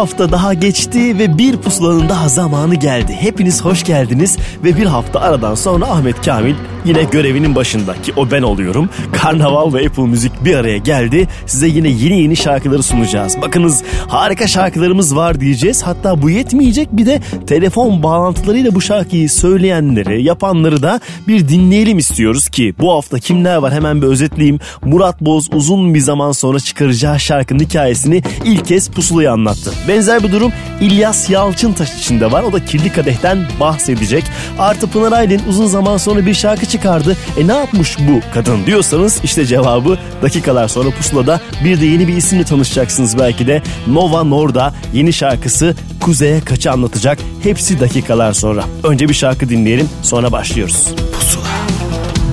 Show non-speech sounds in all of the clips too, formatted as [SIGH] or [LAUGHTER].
Hafta daha geçti ve bir pusulanın daha zamanı geldi. Hepiniz hoş geldiniz ve bir hafta aradan sonra Ahmet Kamil yine görevinin başında ki o ben oluyorum. Karnaval ve Apple Müzik bir araya geldi. Size yine yeni yeni şarkıları sunacağız. Bakınız harika şarkılarımız var diyeceğiz. Hatta bu yetmeyecek bir de telefon bağlantılarıyla bu şarkıyı söyleyenleri, yapanları da bir dinleyelim istiyoruz ki bu hafta kimler var hemen bir özetleyeyim. Murat Boz uzun bir zaman sonra çıkaracağı şarkının hikayesini ilk kez pusulaya anlattı. Benzer bir durum İlyas Yalçıntaş için de var. O da Kirli Kadeh'ten bahsedecek. Artı Pınar Aylin uzun zaman sonra bir şarkı çıkardı. E ne yapmış bu kadın diyorsanız işte cevabı dakikalar sonra pusulada bir de yeni bir isimle tanışacaksınız belki de. Nova Norda yeni şarkısı Kuzey'e kaçı anlatacak. Hepsi dakikalar sonra. Önce bir şarkı dinleyelim sonra başlıyoruz. Pusula.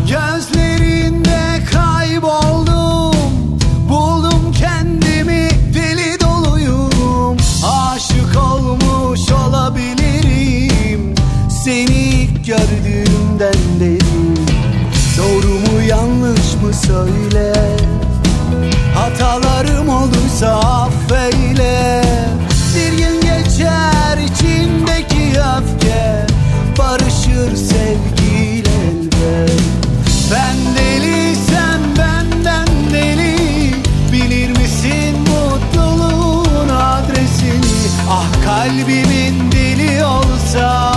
Gözlerinde kayboldum Buldum kendimi deli doluyum Aşık olmuş olabilirim Seni ilk gördüğümden beri mı söyle? Hatalarım olduysa affeyle. Bir gün geçer içindeki öfke Barışır sevgiyle elbet. Ben deli sen benden deli Bilir misin mutluluğun adresini Ah kalbimin dili olsa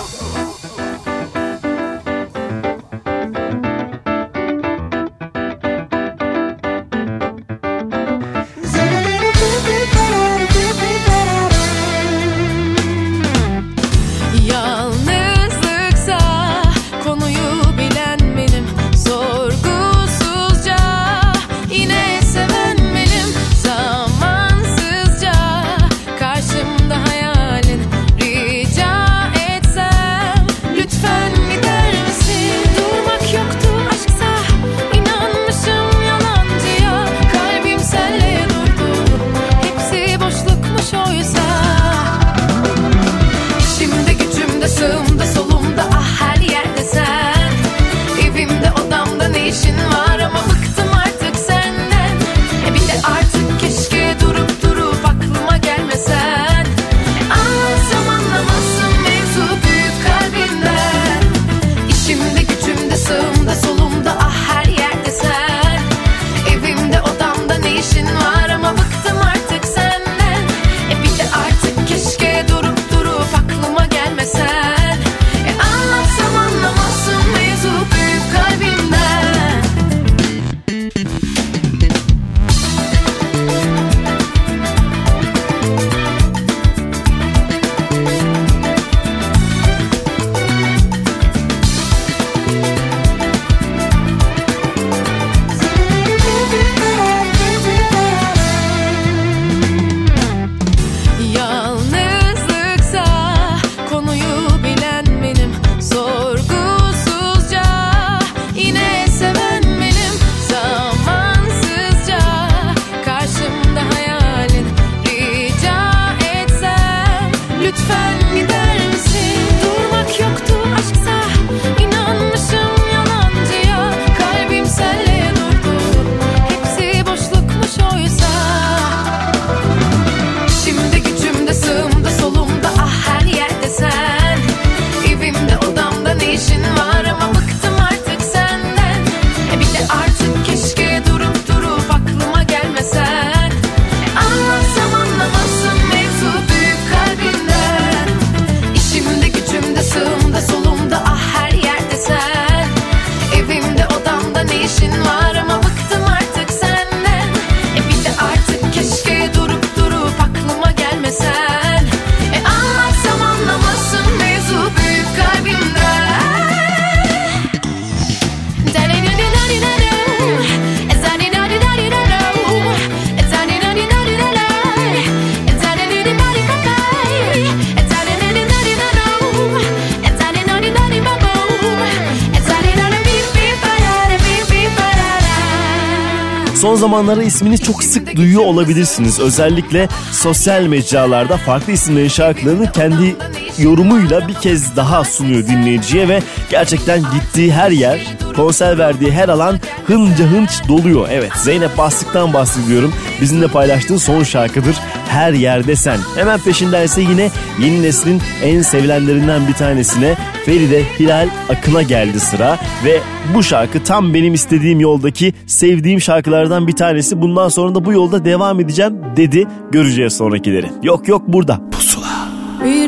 Son zamanlarda ismini çok sık duyuyor olabilirsiniz. Özellikle sosyal mecralarda farklı isimlerin şarkılarını kendi yorumuyla bir kez daha sunuyor dinleyiciye ve gerçekten gittiği her yer, konser verdiği her alan hınca hınç doluyor. Evet Zeynep Bastık'tan bahsediyorum. Bizimle paylaştığı son şarkıdır. Her yerde sen. Hemen peşinden ise yine yeni neslin en sevilenlerinden bir tanesine Feride Hilal Akın'a geldi sıra ve bu şarkı tam benim istediğim yoldaki sevdiğim şarkılardan bir tanesi. Bundan sonra da bu yolda devam edeceğim dedi. Göreceğiz sonrakileri. Yok yok burada. Pusula.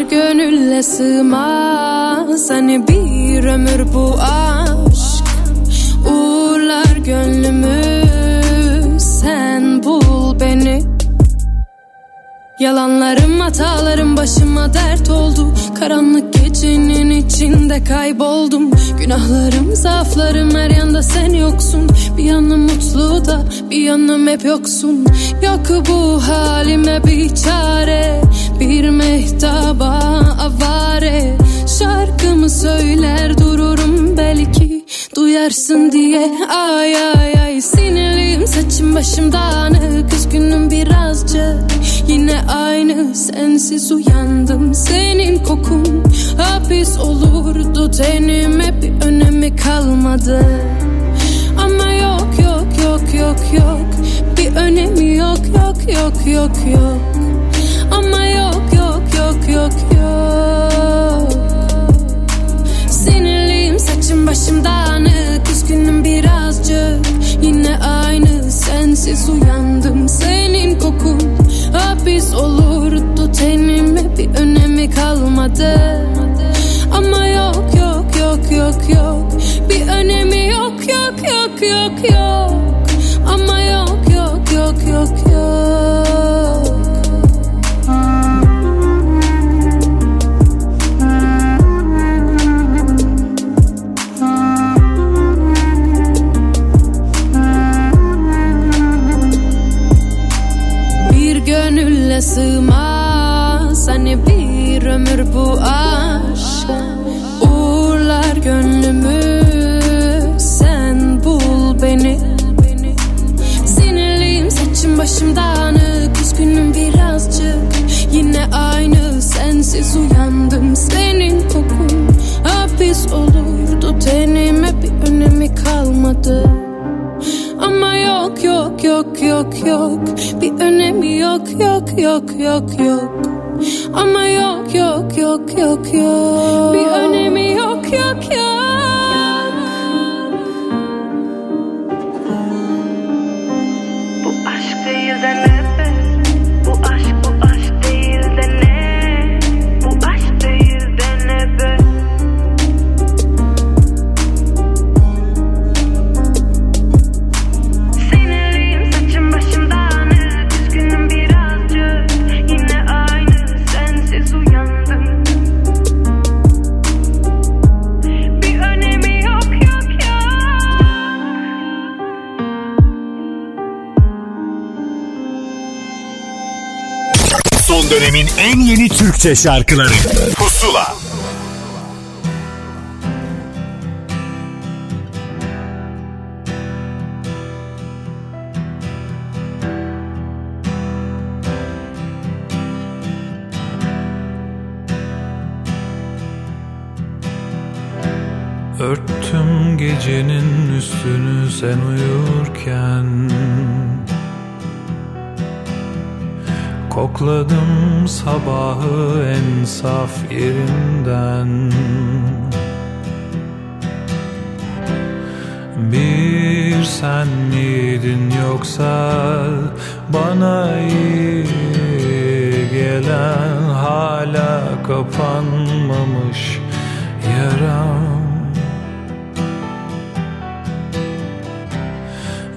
Gönülle sığmaz. Hani bir ömür bu aşk. Uğurlar gönlümü. Sen bul beni. Yalanlarım hatalarım başıma dert oldu. Karanlık gecenin içinde kayboldum. Günahlarım zaaflarım her yanda sen yoksun. Bir yanım mutlu da bir yanım hep yoksun. Yok bu halime bir çare Bir mehtaba avare. Şarkımı söyler dururum belki Duyarsın diye. Ay ay ay Sinirliyim saçım başım dağınık. Üzgünüm birazcık Yine aynı. Sensiz uyandım Senin kokun hapis olurdu. Tenime bir önemi kalmadı. Ama yok yok yok yok yok. Bir önemi yok yok yok yok yok yok yok yok. Sinirliyim saçım başım dağınık Üzgünüm birazcık. Yine aynı sensiz uyandım. Senin kokun hapis olurdu Tenime bir önemi kalmadı. Ama yok yok yok yok yok. Bir önemi yok yok yok yok yok. Ama yok yok yok yok yok kalmadı ama yok yok yok yok yok Bir önemi yok yok yok yok yok Ama yok yok yok yok yok Bir önemi yok yok yok en yeni Türkçe şarkıları. Pusula. Örttüm gecenin üstünü sen uyurken Kokladım sabahı en saf yerinden. Bir sen miydin yoksa bana iyi gelen hala kapanmamış yaram.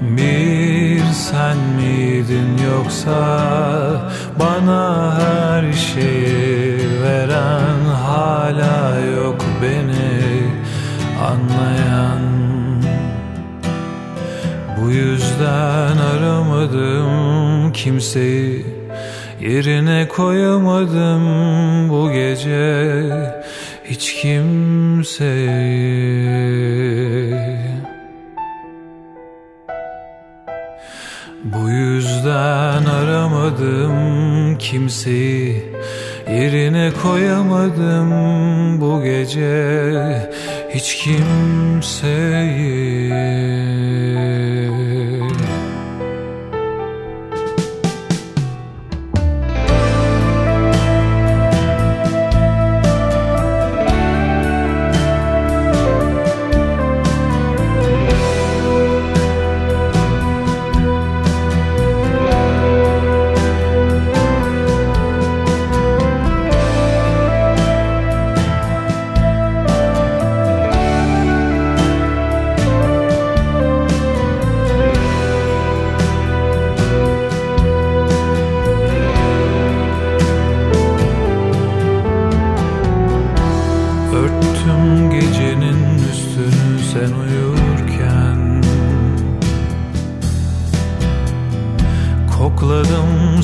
Bir sen miydin yoksa bana her şeyi veren hala yok beni anlayan. Bu yüzden aramadım kimseyi yerine koyamadım bu gece hiç kimseyi. Bu yüzden aramadım kimseyi? Yerine koyamadım bu gece Hiç kimseyi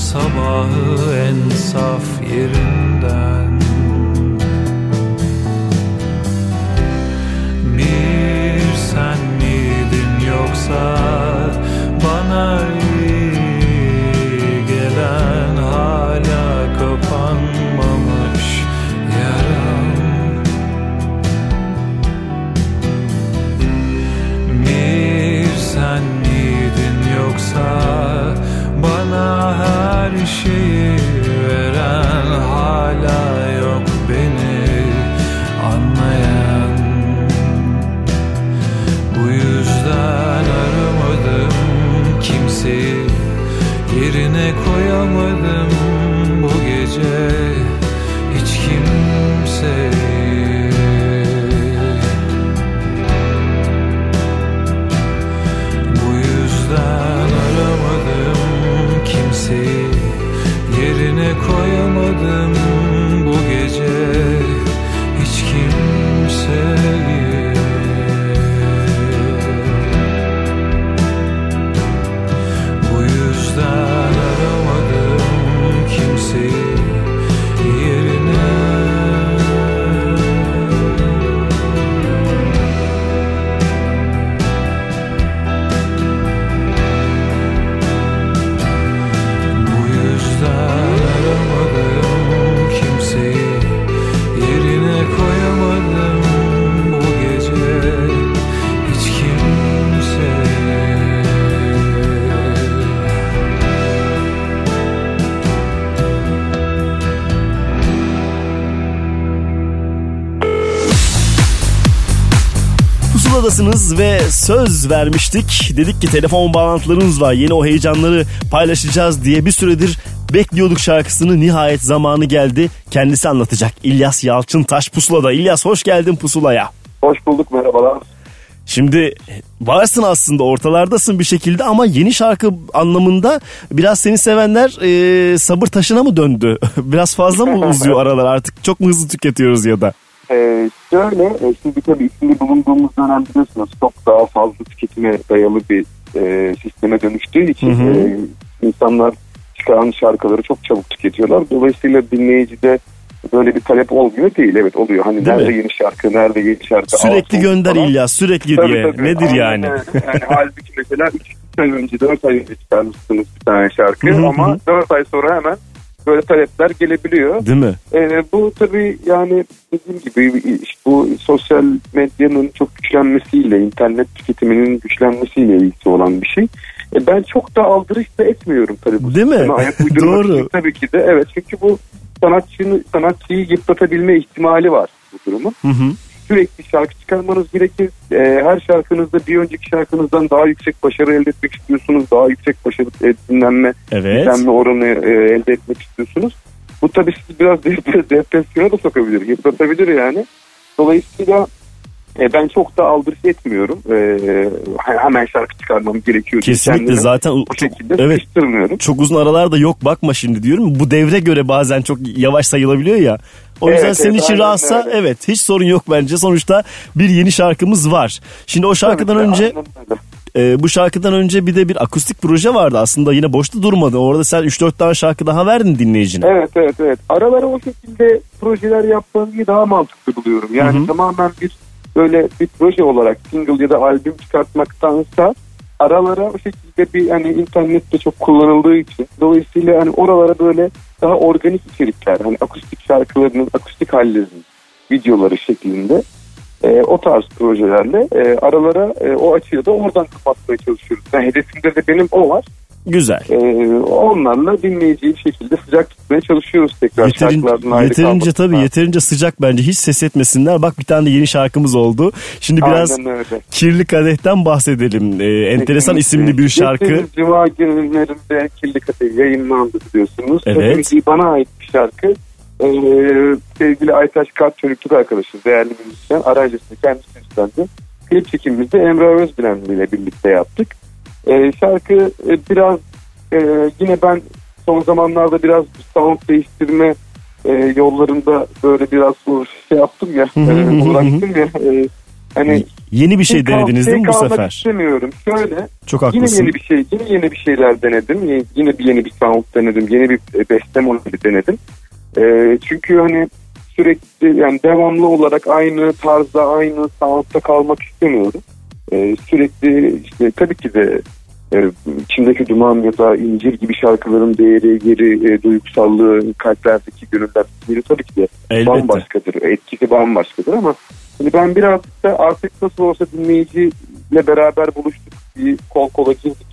sabahı en saf yerinden. Bir sen miydin yoksa bana iyi gelen hala kapanmamış yaram. Bir sen miydin yoksa her şeyi veren hala yok beni anlayan Bu yüzden aramadım kimseyi yerine koyamadım Pusuladasınız ve söz vermiştik. Dedik ki telefon bağlantılarınız var. Yeni o heyecanları paylaşacağız diye bir süredir bekliyorduk şarkısını. Nihayet zamanı geldi. Kendisi anlatacak. İlyas Yalçıntaş Pusula'da. İlyas hoş geldin Pusula'ya. Hoş bulduk merhabalar. Şimdi varsın aslında ortalardasın bir şekilde ama yeni şarkı anlamında biraz seni sevenler e, sabır taşına mı döndü? [LAUGHS] biraz fazla mı uzuyor [LAUGHS] aralar artık çok mu hızlı tüketiyoruz ya da? Ee, şöyle e, şimdi tabii içinde bulunduğumuz dönem biliyorsunuz çok daha fazla tüketime dayalı bir e, sisteme dönüştüğü için Hı hı. e, insanlar çıkan şarkıları çok çabuk tüketiyorlar. Dolayısıyla dinleyicide böyle bir talep olmuyor değil. Evet oluyor. Hani Değil nerede mi? yeni şarkı, nerede yeni şarkı. Sürekli Aa, gönder falan. İlyas sürekli Tabii, diye. tabii. Nedir Aynen yani? öyle. Yani halbuki mesela 3 ay önce 4 ay önce çıkarmışsınız bir tane şarkı Hı hı, ama hı. 4 ay sonra hemen böyle talepler gelebiliyor. Değil mi? Ee, bu tabii yani dediğim gibi bu sosyal medyanın çok güçlenmesiyle, internet tüketiminin güçlenmesiyle ilgisi olan bir şey. E, ben çok da aldırış da etmiyorum tabii bu Değil mi? ayak [LAUGHS] Doğru. için tabii ki de. Evet çünkü bu sanatçının sanatçıyı yıpratabilme ihtimali var bu durumun. Hı hı. Sürekli şarkı çıkarmanız gerekir. E, her şarkınızda bir önceki şarkınızdan daha yüksek başarı elde etmek istiyorsunuz. Daha yüksek başarı e, dinlenme, Evet. dinlenme oranı e, elde etmek istiyorsunuz. Bu tabii sizi biraz dep- [LAUGHS] depresyona da sokabilir, yıpratabilir yani. Dolayısıyla e, ben çok da aldırış etmiyorum. E, hemen şarkı çıkarmam gerekiyor. Kesinlikle kendimi zaten bu çok, şekilde evet sıkıştırmıyorum. çok uzun aralarda yok bakma şimdi diyorum. Bu devre göre bazen çok yavaş sayılabiliyor ya. O yüzden Evet, senin evet, için rahatsa öyle. evet hiç sorun yok bence. Sonuçta bir yeni şarkımız var. Şimdi o şarkıdan ki, önce e, bu şarkıdan önce bir de bir akustik proje vardı aslında yine boşta durmadı. Orada sen 3-4 tane şarkı daha verdin dinleyicine. Evet evet evet. Aralara o şekilde projeler yapmayı daha mantıklı buluyorum. Yani Hı hı. tamamen bir böyle bir proje olarak single ya da albüm çıkartmaktansa aralara o şekilde bir hani internette çok kullanıldığı için dolayısıyla hani oralara böyle daha organik içerikler hani akustik şarkılarının akustik hallerinin videoları şeklinde e, o tarz projelerle e, aralara e, o açığı da oradan kapatmaya çalışıyoruz. Yani hedefimde de benim o var. Güzel. E, onlarla dinleyiciyi bir şekilde sıcak tutmaya çalışıyoruz tekrar Yeterince, şarkılardan yeterince tabii yeterince sıcak bence hiç ses etmesinler. Bak bir tane de yeni şarkımız oldu. Şimdi biraz. Kirli Kadeh'ten bahsedelim. Ee, enteresan isimli bir şarkı. Geçtiğimiz Cuma günlerinde Kirli Kadeh yayınlandı biliyorsunuz. Evet. Bana ait bir şarkı. Ee, sevgili Aytaş Kart çocukluk arkadaşım, değerli müzisyen, aranjesini kendisi üstlendi. Klip çekimimizi Emre Özbilen ile birlikte yaptık. Ee, şarkı e, biraz e, yine ben son zamanlarda biraz sound değiştirme e, yollarında böyle biraz şey yaptım ya, e, uğraştım ya. e, hani Yeni bir şey kal- denediniz değil mi bu kalmak sefer? istemiyorum. Şöyle Çok yine haklısın. yeni bir şey, yine yeni bir şeyler denedim. Yine, yine bir yeni bir sound denedim. Yeni bir e, beste modeli denedim. E, çünkü hani sürekli yani devamlı olarak aynı tarzda, aynı soundda kalmak istemiyorum. E, sürekli işte tabii ki de e, içimdeki duman ya da incir gibi şarkıların değeri, yeri, e, duygusallığı, kalplerdeki gönüller yeri tabii ki de Elbette. bambaşkadır. Etkisi bambaşkadır ama hani ben biraz da artık nasıl olsa dinleyiciyle beraber buluştuk. Bir kol kola girdik.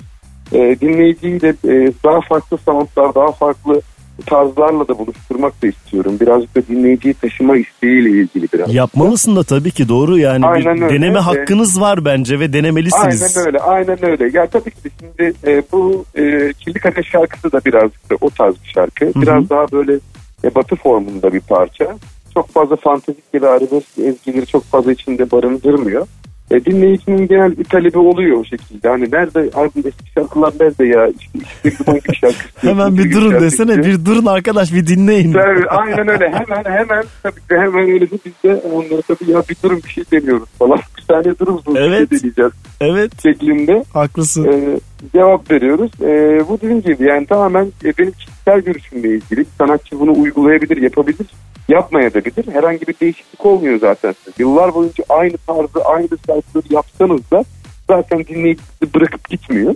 E, dinleyiciyle e, daha farklı soundlar, daha farklı tarzlarla da buluşturmak da istiyorum. Birazcık da dinleyiciyi taşıma isteğiyle ilgili biraz. Yapmalısın da tabii ki doğru yani. Bir Aynen öyle. deneme hakkınız var bence ve denemelisiniz. Aynen öyle, aynen öyle. Ya tabii ki şimdi e, bu e, Kirli Kadeh şarkısı da birazcık da o tarz bir şarkı. Biraz daha böyle e, batı formunda bir parça. Çok fazla fantastik ya da arabesk ezgileri çok fazla içinde barındırmıyor. E, dinleyicinin genel bir talebi oluyor o şekilde. Hani nerede abi eski şarkılar nerede ya? İşte, işte duman gibi şarkı. [LAUGHS] istiyorum, Hemen bir durun şarkı desene bir durun arkadaş bir dinleyin. Tabii, [LAUGHS] aynen öyle. Hemen hemen tabii ki hemen öyle de biz de onlara tabii ya bir durun bir şey deniyoruz falan. [LAUGHS] Bir saniye durun bir Evet. şey deneyeceğiz Evet şeklinde haklısın. e, cevap veriyoruz. E, bu dediğim gibi yani tamamen e, benim kişisel görüşümle ilgili. Sanatçı bunu uygulayabilir, yapabilir, yapmayabilir. Herhangi bir değişiklik olmuyor zaten. Yıllar boyunca aynı tarzı, aynı şarkıları yapsanız da zaten dinleyici sizi bırakıp gitmiyor.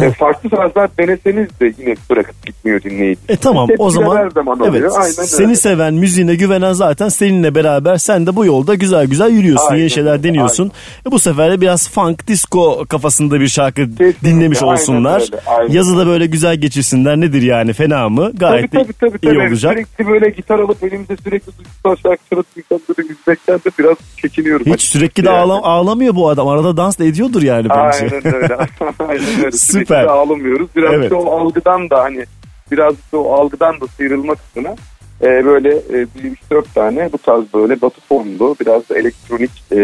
E, farklı tarzlar deneseniz de yine bırakıp gitmiyor dinleyici. E tamam o Tepkiler zaman her zaman oluyor. evet Aynen seni öyle. seven müziğine güvenen zaten seninle beraber sen de bu yolda güzel güzel yürüyorsun Aynen yeni şeyler deniyorsun. E bu sefer de biraz funk disco kafasında bir şarkı Kesinlikle, dinlemiş aynen olsunlar. öyle, aynen Yazı da böyle güzel geçirsinler nedir yani fena mı? Tabii Gayet tabii de tabii. iyi tabii. olacak. Sürekli böyle gitar alıp elimizde sürekli duygusal şarkıları insanları üzmekten de biraz çekiniyorum. Hiç sürekli de Yani. ağla- ağlamıyor bu adam. Arada dans da ediyordur yani bence. Aynen öyle. [LAUGHS] Aynen öyle. Süper. de ağlamıyoruz. Biraz Evet. da o algıdan da hani biraz da o algıdan da sıyrılmak adına e, böyle e, bir 3-4 tane bu tarz böyle batı formlu biraz da elektronik e,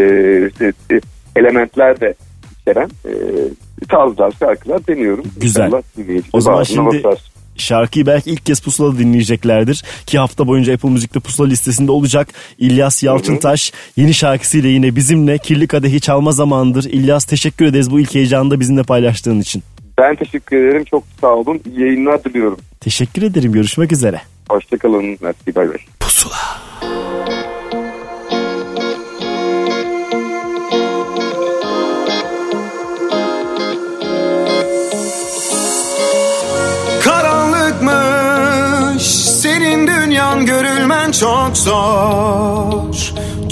işte, e, elementler de içeren e, tarzlar şarkılar deniyorum. Güzel. İnşallah O zaman şimdi- basar. Şarkıyı belki ilk kez Pusula'da dinleyeceklerdir. Ki hafta boyunca Apple Müzik'te Pusula listesinde olacak. İlyas Yalçıntaş yeni şarkısıyla yine bizimle Kirli Kadehi çalma zamanıdır. İlyas teşekkür ederiz bu ilk heyecanı da bizimle paylaştığın için. Ben teşekkür ederim. Çok sağ olun. İyi yayınlar diliyorum. Teşekkür ederim. Görüşmek üzere. Hoşçakalın. Merci. Bay bay. Pusula. Karanlıkmış senin dünyan görülmen çok zor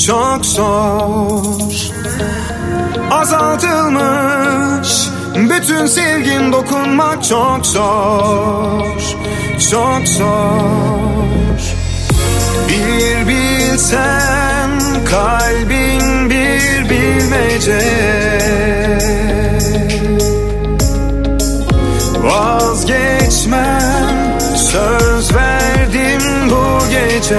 Çok zor Azaltılmış bütün sevgin dokunmak çok zor Çok zor. Bir bilsen kalbin bir bilmece. Vazgeçmem söz verdim bu gece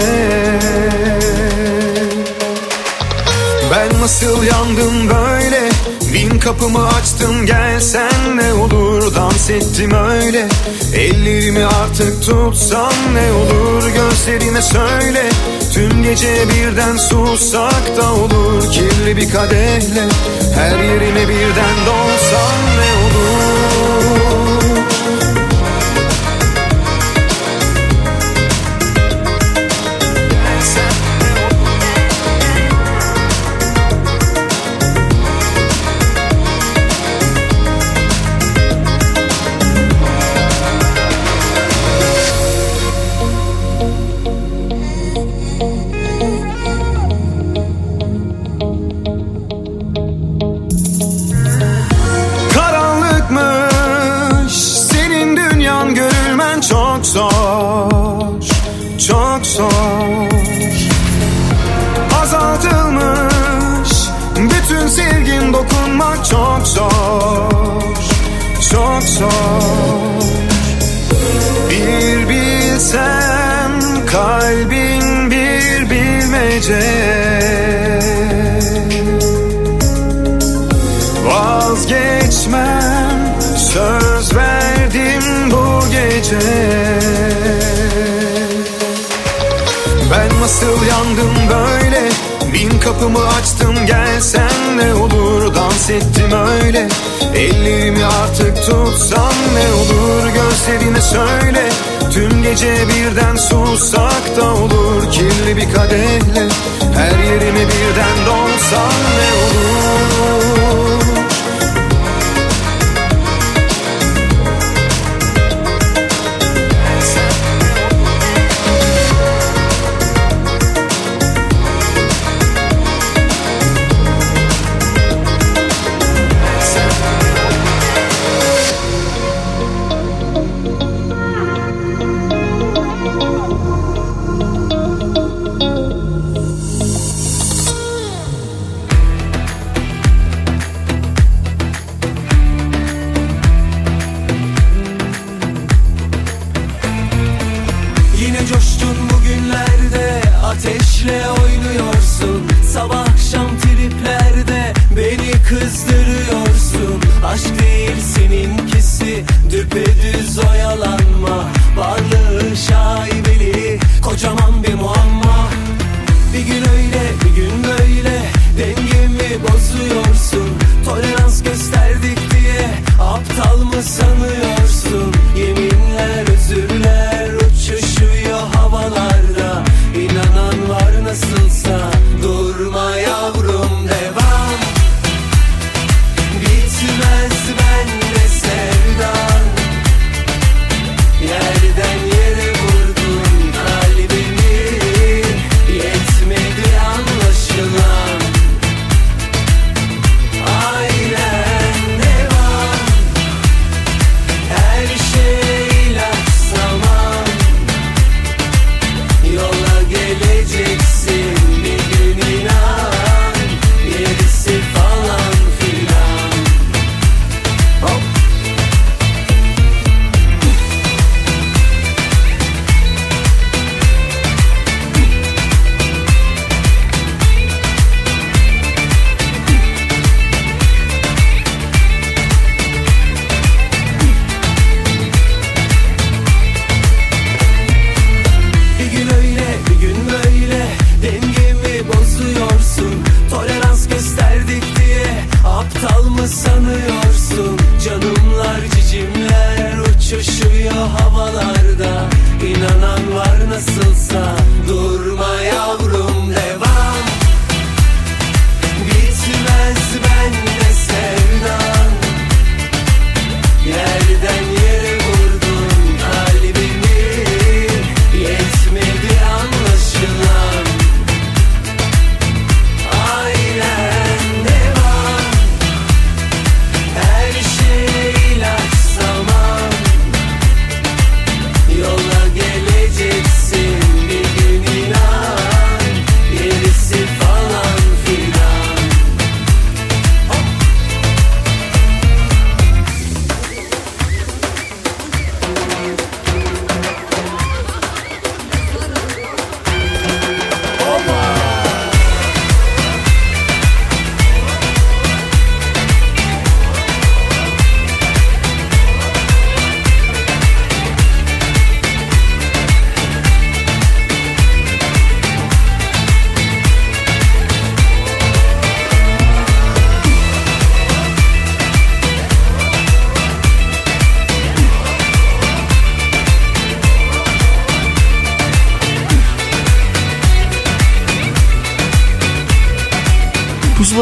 Ben nasıl yandım böyle? Bin kapımı açtım gelsen ne olur? Dans ettim öyle. Ellerimi artık tutsan ne olur? Gözlerime söyle. Tüm gece birden sussak da olur. Kirli bir kadehle Her yerime birden dolsan ne olur Havalarda İnanan var nasılsa Durma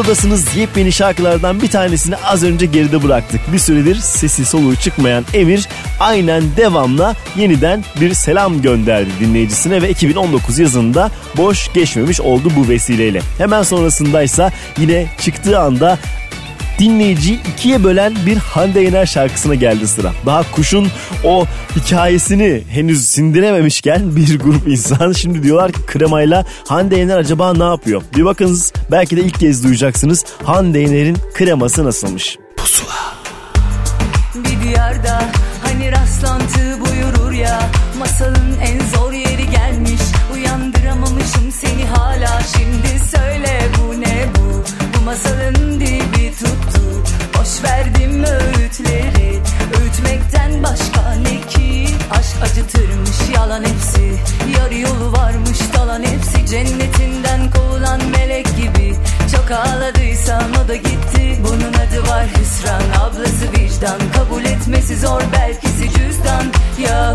Pusuladasınız yepyeni şarkılardan bir tanesini az önce geride bıraktık. Bir süredir sesi soluğu çıkmayan Emir aynen devamla yeniden bir selam gönderdi dinleyicisine ve 2019 yazında boş geçmemiş oldu bu vesileyle. Hemen sonrasındaysa yine çıktığı anda dinleyiciyi ikiye bölen bir Hande Yener şarkısına geldi sıra. Daha kuşun o hikayesini henüz sindirememişken bir grup insan şimdi diyorlar ki kremayla Hande Yener acaba ne yapıyor? Bir bakınız belki de ilk kez duyacaksınız Hande Yener'in kreması nasılmış. Pusula. Bir diyarda hani rastlantı buyurur ya Masalın en zor yeri gelmiş Uyandıramamışım seni hala Şimdi söyle bu ne bu Bu masalın dibi tuttu. Boş verdim öğütleri. Öğütmekten başka ne ki? Aşk acıtırmış yalan hepsi. Yarı yolu varmış dalan hepsi. Cennetinden kovulan melek gibi. Çok ağladıysan o da gitti. Bunun adı var hüsran. Ablası vicdan. Kabul etmesi zor belkisi cüzdan. Ya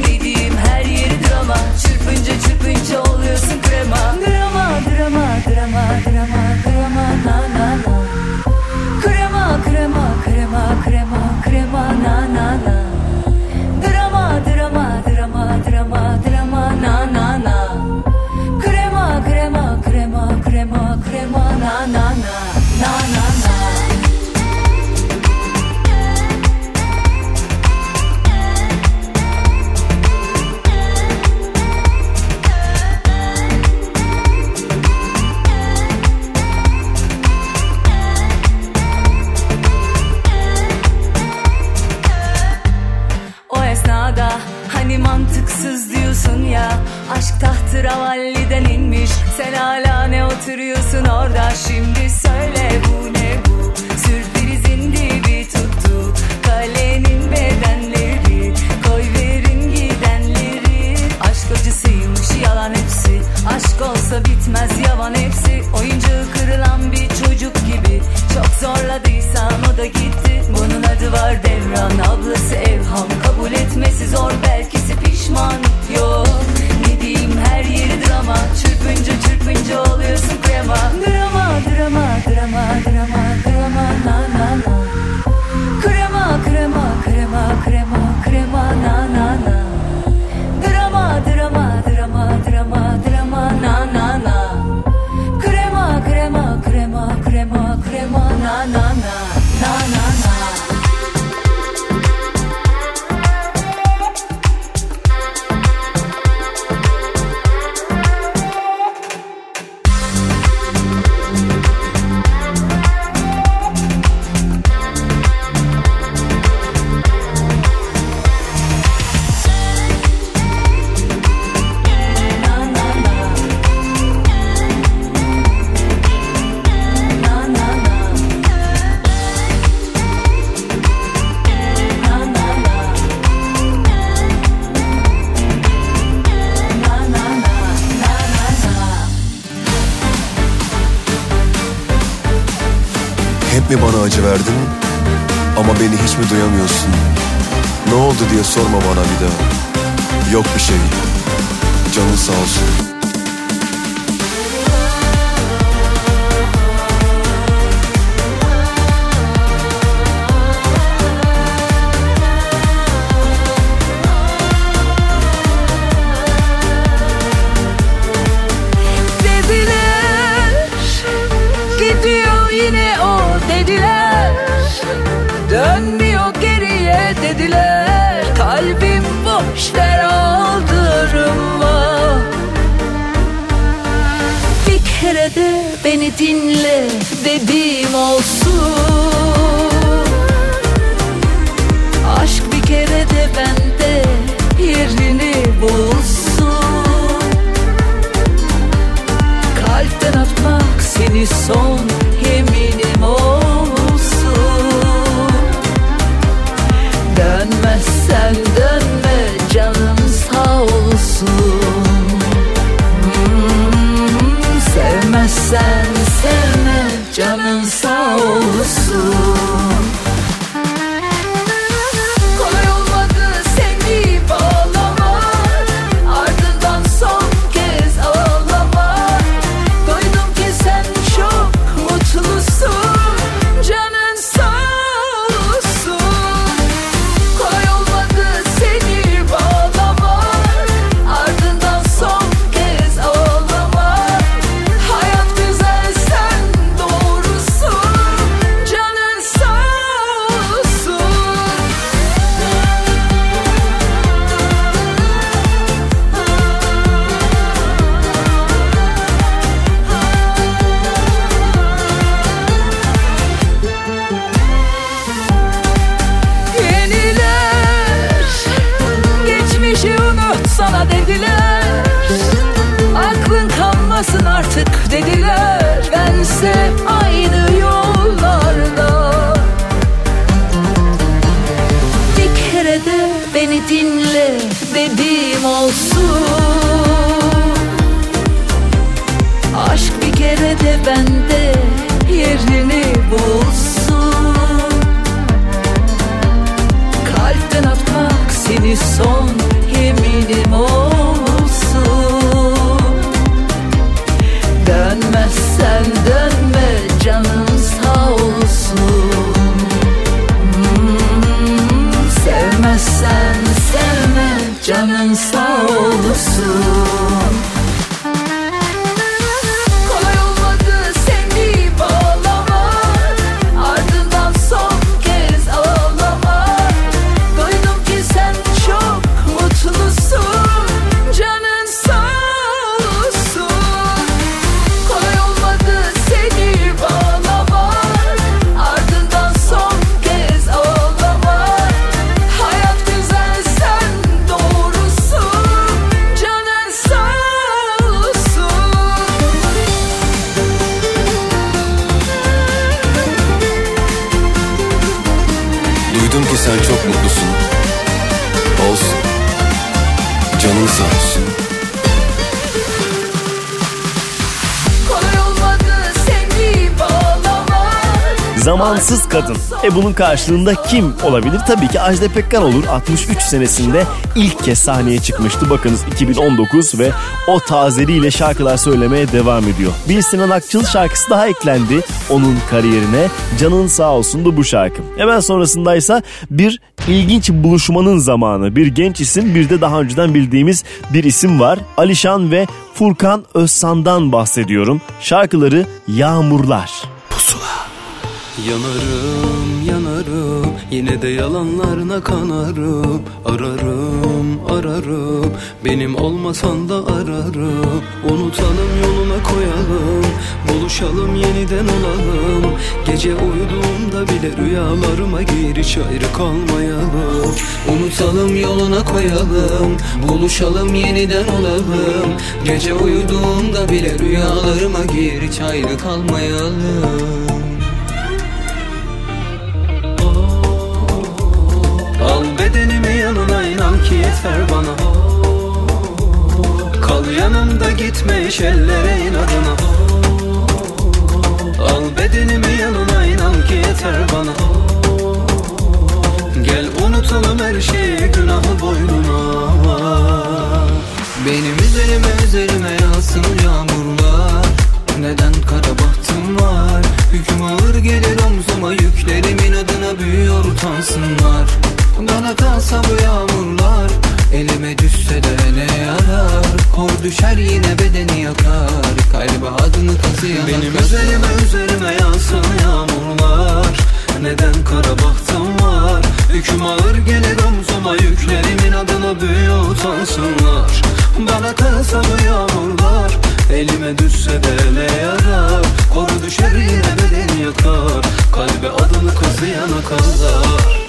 ne diyeyim? Her yeri drama. Çırpınca çırpınca oluyorsun krema. Drama drama drama drama drama. Na na na krema krema krema krema na na na Aşk tahtı ravalliden inmiş. Sen hala ne oturuyorsun orada? Şimdi söyle bu ne bu? Sürprizin dibi tuttu. Kalenin bedenleri. Koy verin gidenleri. Aşk acısıymış yalan hepsi. Aşk olsa bitmez yavan hepsi. Oyuncağı kırılan bir çocuk gibi. Çok zorladıysan o da gitti. Bunun adı var devran. Ablası evham. Kabul etmesi zor. Belkisi verdin ama beni hiç mi duyamıyorsun? Ne oldu diye sorma bana bir daha. Yok bir şey. Canın sağ olsun. Beni kadın. E bunun karşılığında kim olabilir? Tabii ki Ajda Pekkan olur. 63 senesinde ilk kez sahneye çıkmıştı. Bakınız 2019 ve o tazeliyle şarkılar söylemeye devam ediyor. Bir Sinan Akçıl şarkısı daha eklendi onun kariyerine. Canın sağ olsun da bu şarkı. Hemen sonrasındaysa bir ilginç buluşmanın zamanı. Bir genç isim bir de daha önceden bildiğimiz bir isim var. Alişan ve Furkan Özsan'dan bahsediyorum. Şarkıları Yağmurlar. Yanarım yanarım yine de yalanlarına kanarım. Ararım ararım benim olmasan da ararım. Unutalım yoluna koyalım buluşalım yeniden olalım. Gece uyuduğumda bile rüyalarıma gir hiç kalmayalım. Unutalım yoluna koyalım buluşalım yeniden olalım. Gece uyuduğumda bile rüyalarıma gir hiç kalmayalım iş ellere inadına. Al bedenimi yanına inan ki yeter bana. Gel unutalım her şeyi günahı boynuna. Benim üzerime üzerime yağsın yağmurlar. Neden kara bahtım var? Hüküm ağır gelir omzuma yüklerimin adına büyüyor utansınlar. Bana kalsa bu yağmurlar Elime düşse de ne yarar Kor düşer yine bedeni yakar. Kalbe adını kazıyana Benim üzerime üzerime yağsın yağmurlar. Neden kara bahtım var? Hüküm ağır gelir omzuma yüklerimin adına büyüyor utansınlar. Bana kalsa bu yağmurlar Elime düşse de ne yarar. Kor düşer yine bedeni yakar. Kalbe adını kazıyana kadar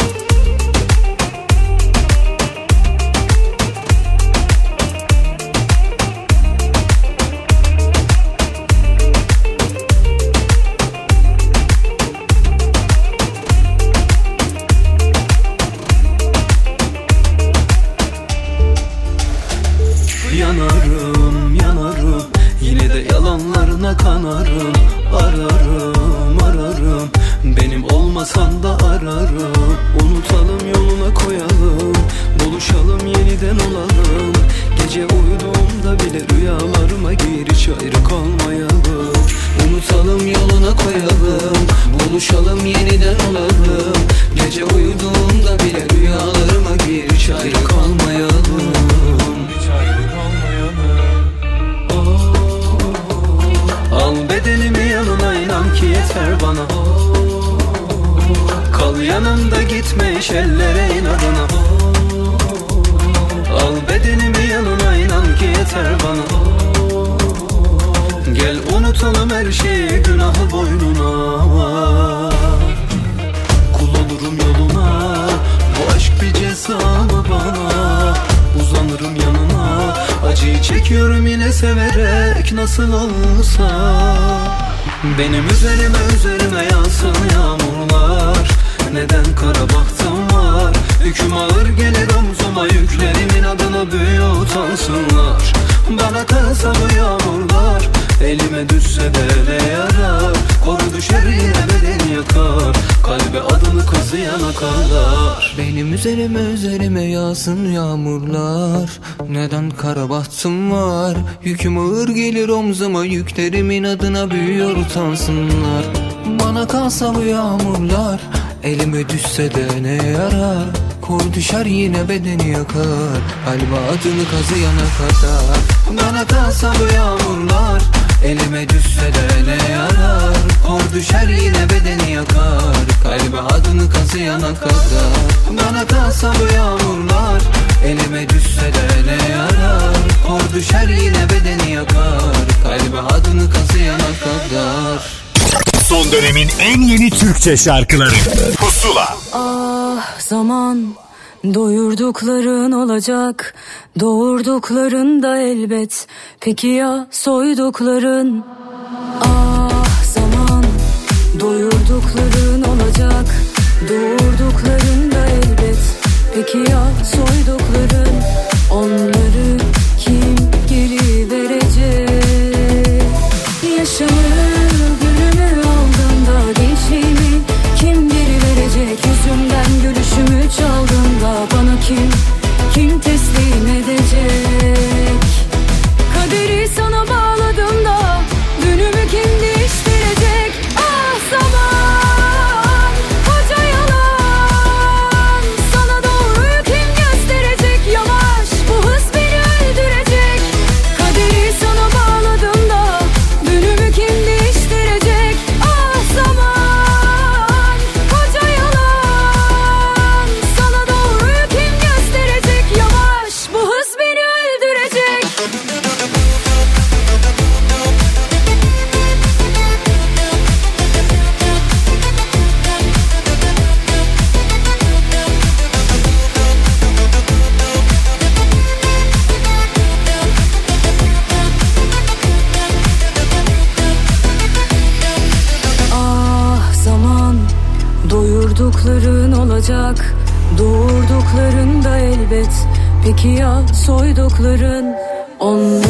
Benim üzerime üzerime yansın yağmurlar. Neden kara bahtım var? Hüküm ağır gelir omzuma yüklerimin adına büyüyor utansınlar. Bana kalsa bu yağmurlar Elime düşse de ne yarar? Kor düşer yine bedeni yakar Kalbe adını kazıyana kadar. Benim üzerime üzerime yağsın yağmurlar Neden kara bahtım var? Yüküm ağır gelir omzuma Yüklerimin adına büyüyor utansınlar. Bana kalsa bu yağmurlar Elime düşse de ne yarar? Kor düşer yine bedeni yakar Galiba adını kazıyana kadar. Bana kalsa bu yağmurlar Elime düşse de ne yarar? Kor düşer yine bedeni yakar. Kalbe adını kazıyana kadar. Bana kalsa bu yağmurlar. Elime düşse de ne yarar? Kor düşer yine bedeni yakar. Kalbe adını kazıyana kadar. Son dönemin en yeni Türkçe şarkıları. Pusula. Ah zaman doyurdukların olacak Doğurdukların da elbet. Peki ya soydukların? Ah zaman. Doyurdukların olacak Doğurdukların da elbet. Peki ya soydukların? Onları kim geri verecek Yaşamı günümü aldığında gençliğimi kim geri verecek Yüzümden gülüşümü çaldığında bana kim Peki ya soydukların Onları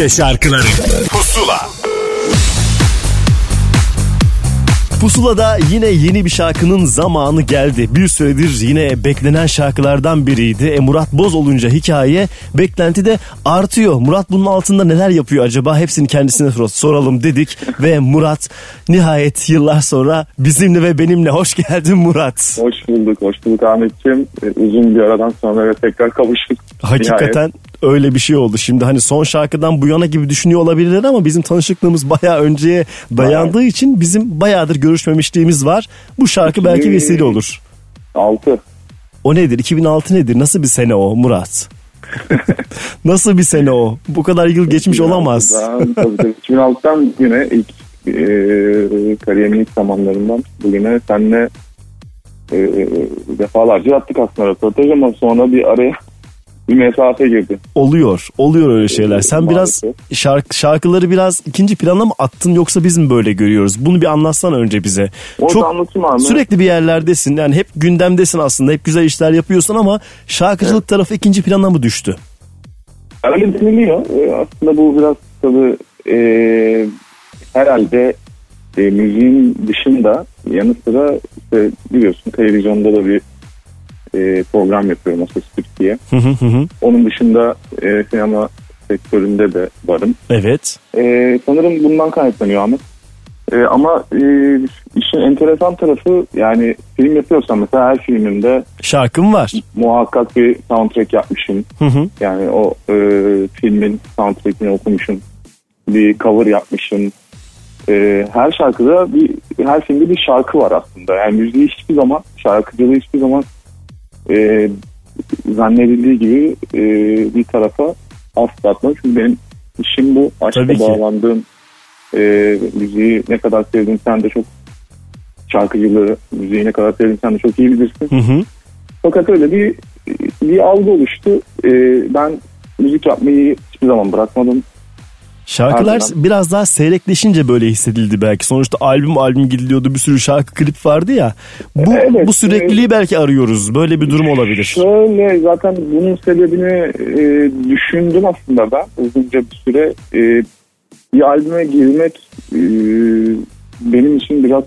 Türkçe şarkıları Pusula Pusula'da yine yeni bir şarkının zamanı geldi. Bir süredir yine beklenen şarkılardan biriydi. E Murat Boz olunca hikaye beklenti de artıyor. Murat bunun altında neler yapıyor acaba? Hepsini kendisine sor- soralım dedik. ve Murat nihayet yıllar sonra bizimle ve benimle. Hoş geldin Murat. Hoş bulduk, hoş bulduk Ahmetciğim. Ee, uzun bir aradan sonra ve tekrar kavuştuk. Hakikaten öyle bir şey oldu. Şimdi hani son şarkıdan bu yana gibi düşünüyor olabilirler ama bizim tanışıklığımız bayağı önceye dayandığı için bizim bayağıdır görüşmemişliğimiz var. Bu şarkı belki vesile olur. 6. O nedir? 2006 nedir? Nasıl bir sene o Murat? [LAUGHS] Nasıl bir sene o? Bu kadar yıl geçmiş olamaz. Tabii, tabii. 2006'dan yine ilk e, kariyerimin ilk zamanlarından bugüne seninle e, defalarca yaptık aslında röportaj ama sonra bir araya bir mesafe girdi. Oluyor. Oluyor öyle şeyler. Sen biraz şarkı, şarkıları biraz ikinci plana mı attın yoksa biz mi böyle görüyoruz? Bunu bir anlatsana önce bize. Orada anlatayım abi. Sürekli bir yerlerdesin. Yani hep gündemdesin aslında. Hep güzel işler yapıyorsun ama şarkıcılık tarafı ikinci plana mı düştü? Öyle deniliyor. Ee, aslında bu biraz tabii e, herhalde e, müziğin dışında yanı sıra işte biliyorsun televizyonda da bir e, program yapıyorum hı hı hı. Onun dışında e, sinema sektöründe de varım. Evet. E, sanırım bundan kaynaklanıyor Ahmet. E, ama e, işin enteresan tarafı yani film yapıyorsam mesela her filmimde Şarkım var. muhakkak bir soundtrack yapmışım. Hı hı. Yani o e, filmin soundtrackini okumuşum. Bir cover yapmışım. E, her şarkıda bir her filmde bir şarkı var aslında. Yani müziği hiçbir zaman şarkıcılığı hiçbir zaman e, zannedildiği gibi e, bir tarafa asla atmam. Çünkü benim işim bu. Aşka Tabii ki. bağlandığım e, müziği ne kadar sevdiğim sen de çok şarkıcılığı, müziği ne kadar sevdiğim sen de çok iyi bilirsin. Hı hı. Fakat öyle bir bir algı oluştu. Ee, ben müzik yapmayı hiçbir zaman bırakmadım. Şarkılar Ardından- biraz daha seyrekleşince böyle hissedildi belki. Sonuçta albüm albüm gidiliyordu. Bir sürü şarkı klip vardı ya. Bu Evet, bu sürekliliği belki arıyoruz. Böyle bir durum olabilir. Şöyle zaten bunun sebebini e, düşündüm aslında ben uzunca bir süre. E, bir albüme girmek e, benim için biraz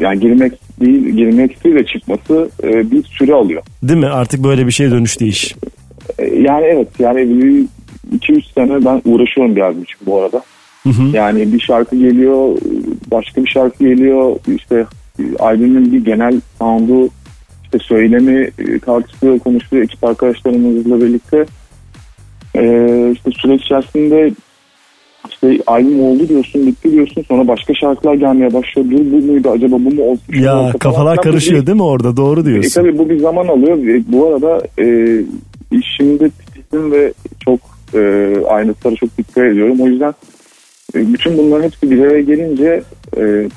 yani girmek değil girmeksiyle çıkması e, bir süre alıyor. Değil mi? Artık böyle bir şeye dönüştü iş. E, yani evet yani 2-3 sene ben uğraşıyorum bir albüm için bu arada. Hı hı. Yani bir şarkı geliyor, başka bir şarkı geliyor. İşte e, albümün bir genel sound'u, işte söylemi e, tartışılıyor, konuşuluyor ekip arkadaşlarımızla birlikte. Ee, işte süreç içerisinde işte albüm oldu diyorsun, bitti diyorsun. Sonra başka şarkılar gelmeye başlıyor. Dur bu muydu acaba bu mu olsun? Ya olsa kafalar falan. Karışıyor bir- değil mi orada? Doğru e diyorsun. tabii bu bir zaman alıyor. E, bu arada e, işimde titizim ve çok e, ayrıntılara çok dikkat ediyorum. O yüzden e, bütün bunların hepsi bir araya gelince e,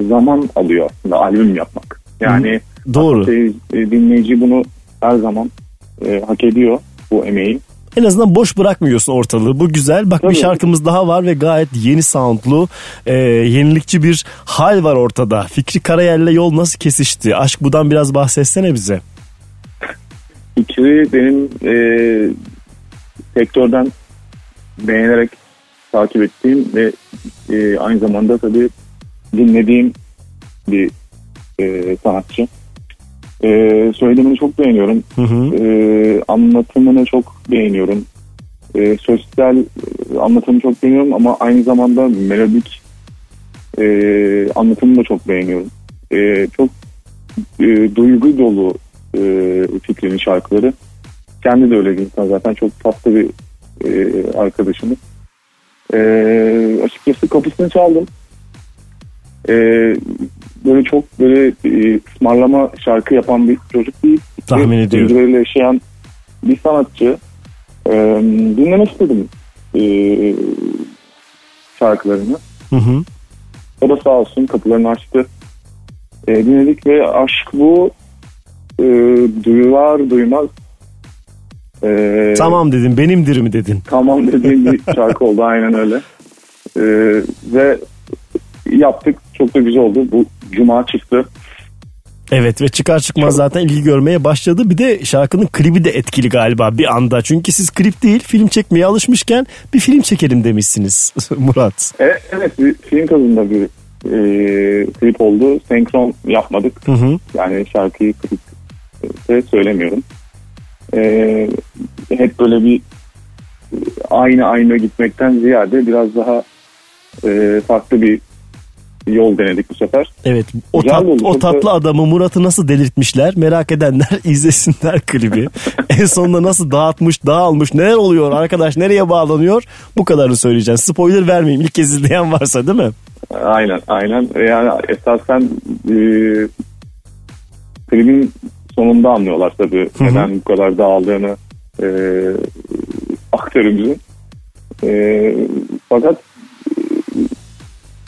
zaman alıyor aslında albüm yapmak. Yani Doğru. e, e, dinleyici bunu her zaman e, hak ediyor bu emeği. En azından boş bırakmıyorsun ortalığı. Bu güzel. Bak bir Tabii. şarkımız daha var ve gayet yeni soundlu, e, yenilikçi bir hal var ortada. Fikri Karayel'le yol nasıl kesişti? Aşk budan biraz bahsetsene bize. Fikri benim e, sektörden beğenerek takip ettiğim ve e, aynı zamanda tabii dinlediğim bir e, sanatçı. E, söylemini çok beğeniyorum. Hı hı. E, anlatımını çok beğeniyorum. E, sosyal e, anlatımı çok beğeniyorum ama aynı zamanda melodik e, anlatımını da çok beğeniyorum. E, çok e, duygu dolu e, Fikri'nin şarkıları. Kendi de öyle bir insan zaten çok tatlı bir e, arkadaşımız. E, açıkçası kapısını çaldım. E, böyle çok böyle e, ısmarlama şarkı yapan bir çocuk değil. Tahmin Ve ediyorum. duygularıyla yaşayan bir sanatçı. E, dinlemek istedim e, şarkılarını. Hı hı. O da sağ olsun kapılarını açtı. E, dinledik ve aşk bu e, duyular duymaz. E, Tamam dedim benimdir mi dedin. Tamam [LAUGHS] dediğim bir şarkı oldu aynen öyle. E, ve yaptık çok da güzel oldu. Bu cuma çıktı. Evet ve çıkar çıkmaz zaten ilgi görmeye başladı. Bir de şarkının klibi de etkili galiba bir anda. Çünkü siz klip değil film çekmeye alışmışken bir film çekelim demişsiniz [LAUGHS] Murat. E, evet bir film tadında bir e, klip oldu. Senkron yapmadık. Hı hı. Yani şarkıyı klipte söylemiyorum. E, hep böyle bir aynı aynı gitmekten ziyade biraz daha e, farklı bir yol denedik bu sefer. Evet o, tat- o tatlı da- adamı Murat'ı nasıl delirtmişler merak edenler [LAUGHS] izlesinler klibi. [LAUGHS] en sonunda nasıl dağıtmış dağılmış neler oluyor arkadaş nereye bağlanıyor bu kadarını söyleyeceğim. Spoiler vermeyeyim ilk kez izleyen varsa değil mi? Aynen aynen. Yani esasen e, klibin sonunda anlıyorlar tabii Hı hı. neden bu kadar dağıldığını e, aktörümüzün. E, fakat e,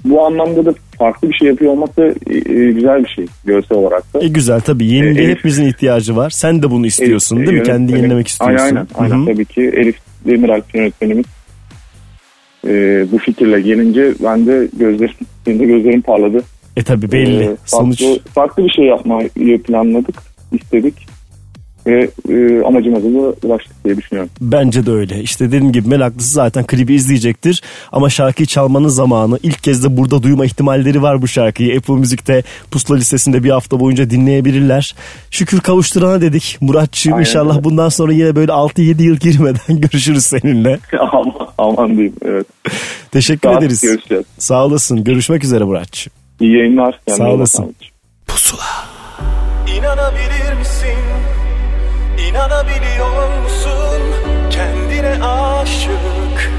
bu anlamda da farklı bir şey yapıyor olmak da e, e, güzel bir şey görsel olarak da. E güzel tabii. Yeni Elif- hepimizin ihtiyacı var. Sen de bunu istiyorsun değil mi? Elif- Kendi yenilemek istiyorsun. Aynen aynen, aynen Hı hı. tabii ki Elif Demiralp yönetmenimiz e, bu fikirle gelince ben de gözlerim, benim de gözlerim parladı. E tabii belli. E, farklı, Sonuç farklı bir şey yapmayı planladık, istedik ve e, amacımıza da ulaştık diye düşünüyorum. Bence de öyle. İşte dediğim gibi meraklısı zaten klibi izleyecektir. Ama şarkıyı çalmanın zamanı ilk kez de burada duyma ihtimalleri var bu şarkıyı. Apple Müzik'te pusula listesinde bir hafta boyunca dinleyebilirler. Şükür kavuşturana dedik. Muratçığım inşallah öyle. bundan sonra yine böyle 6-7 yıl girmeden [LAUGHS] görüşürüz seninle. [LAUGHS] aman, aman diyeyim evet. Teşekkür Saat ederiz. görüşeceğiz. Sağ olasın. Görüşmek üzere Muratçığım. İyi yayınlar. Kendine Sağ olasın. İnanabilir misin? İnanabiliyor musun? Kendine aşık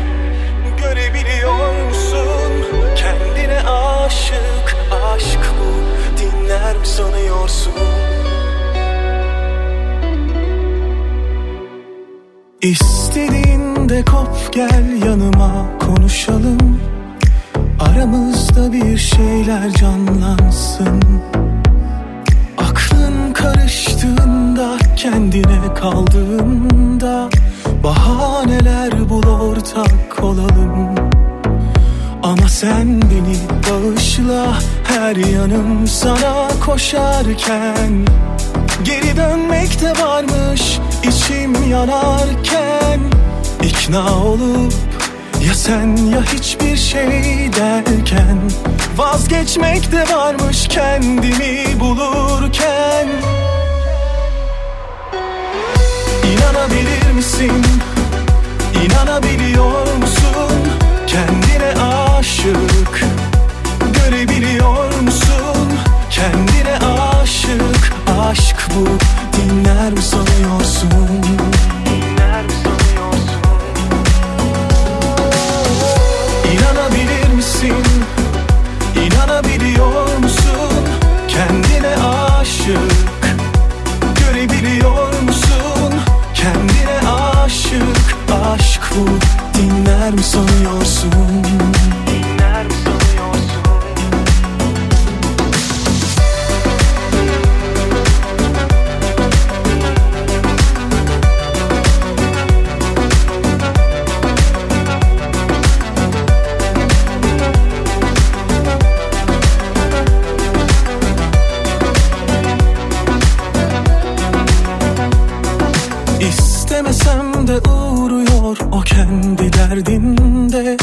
Görebiliyor musun? Kendine aşık Aşk bu dinler mi sanıyorsun? İstediğinde kop gel yanıma konuşalım Aramızda bir şeyler canlansın Aklın karıştığında kendine kaldığında Bahaneler bul ortak olalım. Ama sen beni bağışla her yanım sana koşarken. Geri dönmek de varmış içim yanarken. İkna olup ya sen ya hiçbir şey derken. Vazgeçmek de varmış kendimi bulurken İnanabilir misin? İnanabiliyor musun? Kendine aşık Görebiliyor musun? Kendine aşık Aşk bu dinler mi sanıyorsun? Dinler mi sanıyorsun? İnanabilir misin? İnanabiliyor musun? Kendine aşık Aşk bu dinler mi sanıyorsun? Kendi derdinde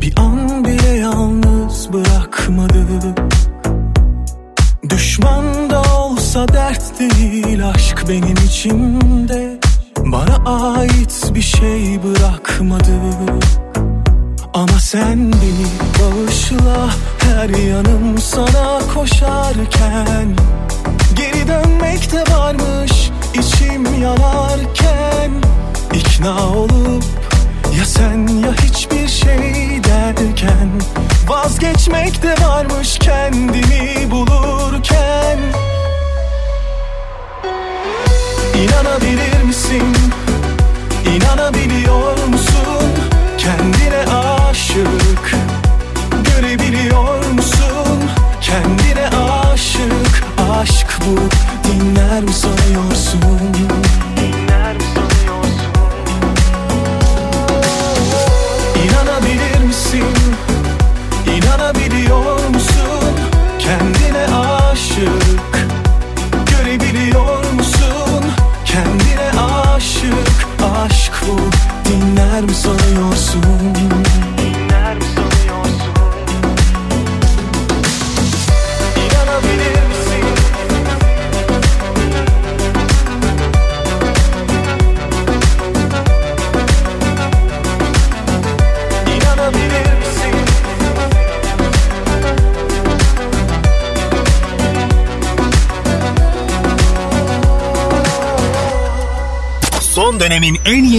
Bir an bile yalnız bırakmadı. Düşman da olsa dert değil aşk benim içimde Bana ait bir şey bırakmadı. Ama sen beni bağışla her yanım sana koşarken Geri dönmek de varmış içim yanarken ikna olup sen ya hiçbir şey derken Vazgeçmek de varmış kendimi bulurken İnanabilir misin? İnanabiliyor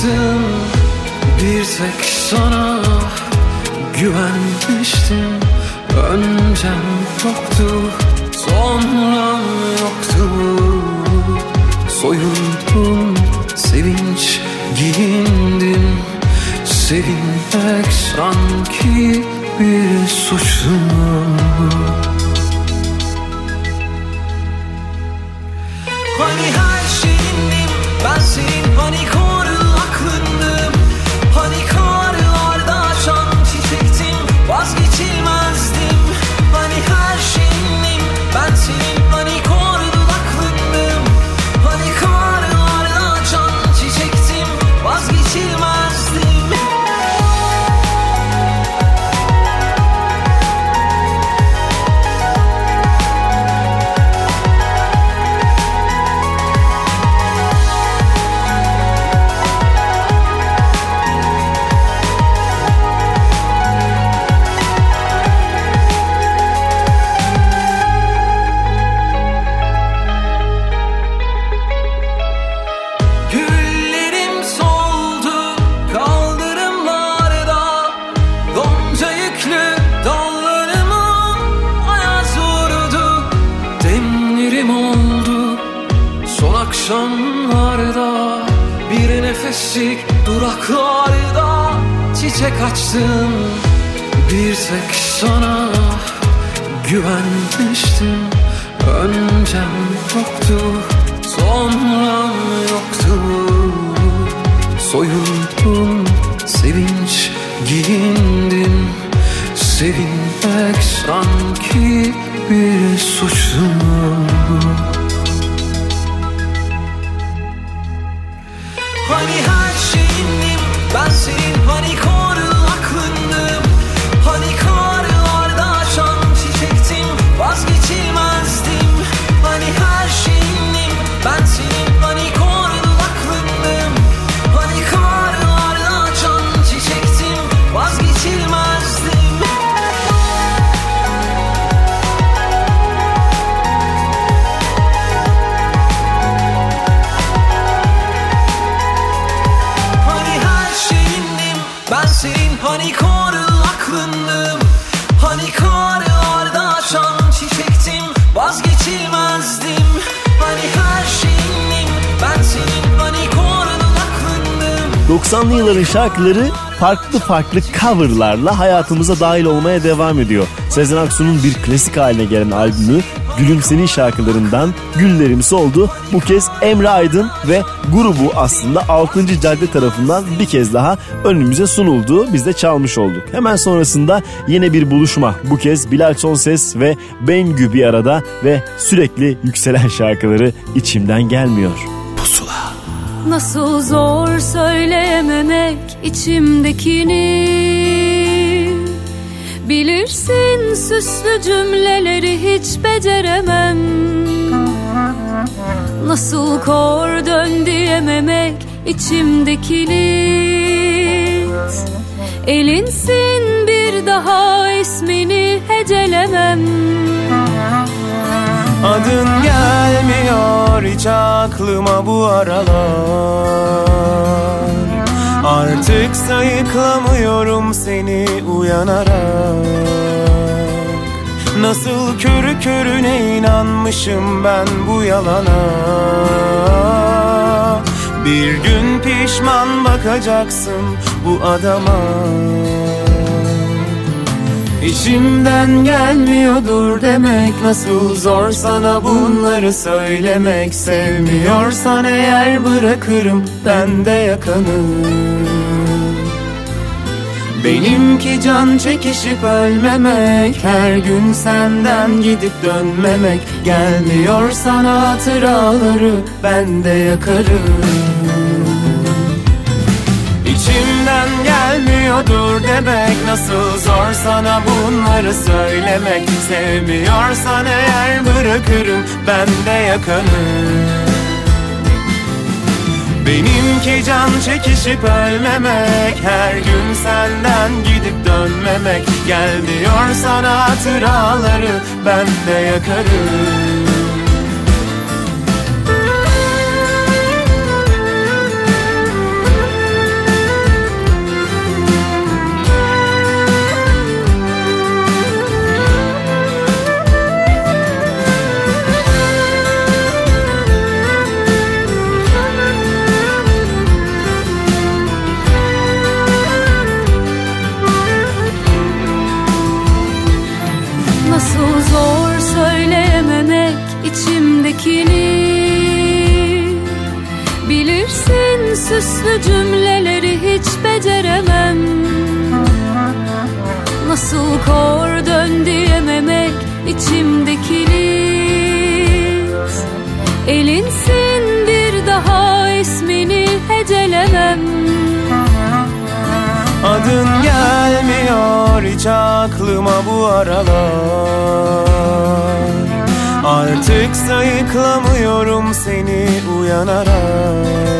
Açtım Bir tek sana güvenmiştim. Öncem yoktu 90'lı yılların şarkıları farklı farklı coverlarla hayatımıza dahil olmaya devam ediyor. Sezen Aksu'nun bir klasik haline gelen albümü Gülümsenin şarkılarından Güllerimiz oldu. Bu kez Emre Aydın ve grubu aslında 6. Cadde tarafından bir kez daha önümüze sunuldu. Biz de çalmış olduk. Hemen sonrasında yine bir buluşma. Bu kez Bilal Sonses ve Bengü bir arada ve sürekli yükselen şarkıları içimden gelmiyor. Nasıl zor söyleyememek içimdekini. Bilirsin süslü cümleleri hiç beceremem. Nasıl kor dön diyememek içimdekini. Elinsin bir daha ismini hecelemem Adın gelmiyor hiç aklıma bu aralar. Artık sayıklamıyorum seni uyanarak. Nasıl körü körüne inanmışım ben bu yalana. Bir gün pişman bakacaksın bu adama İçimden gelmiyordur demek Nasıl zor sana bunları söylemek. Sevmiyorsan eğer bırakırım ben de yakanı Benimki can çekişip ölmemek Her gün senden gidip dönmemek. Gelmiyor sana hatıraları ben de yakarım. İçimden gelmiyordur demek Nasıl zor sana bunları söylemek. Sevmiyorsan eğer bırakırım ben de yakanı Benimki can çekişip ölmemek Her gün senden gidip dönmemek. Gelmiyor sana hatıraları ben de yakarım Nasıl kor dön diyememek içimdeki liz Elinsin bir daha ismini hecelemem. Adın gelmiyor hiç aklıma bu aralar. Artık sayıklamıyorum seni uyanarak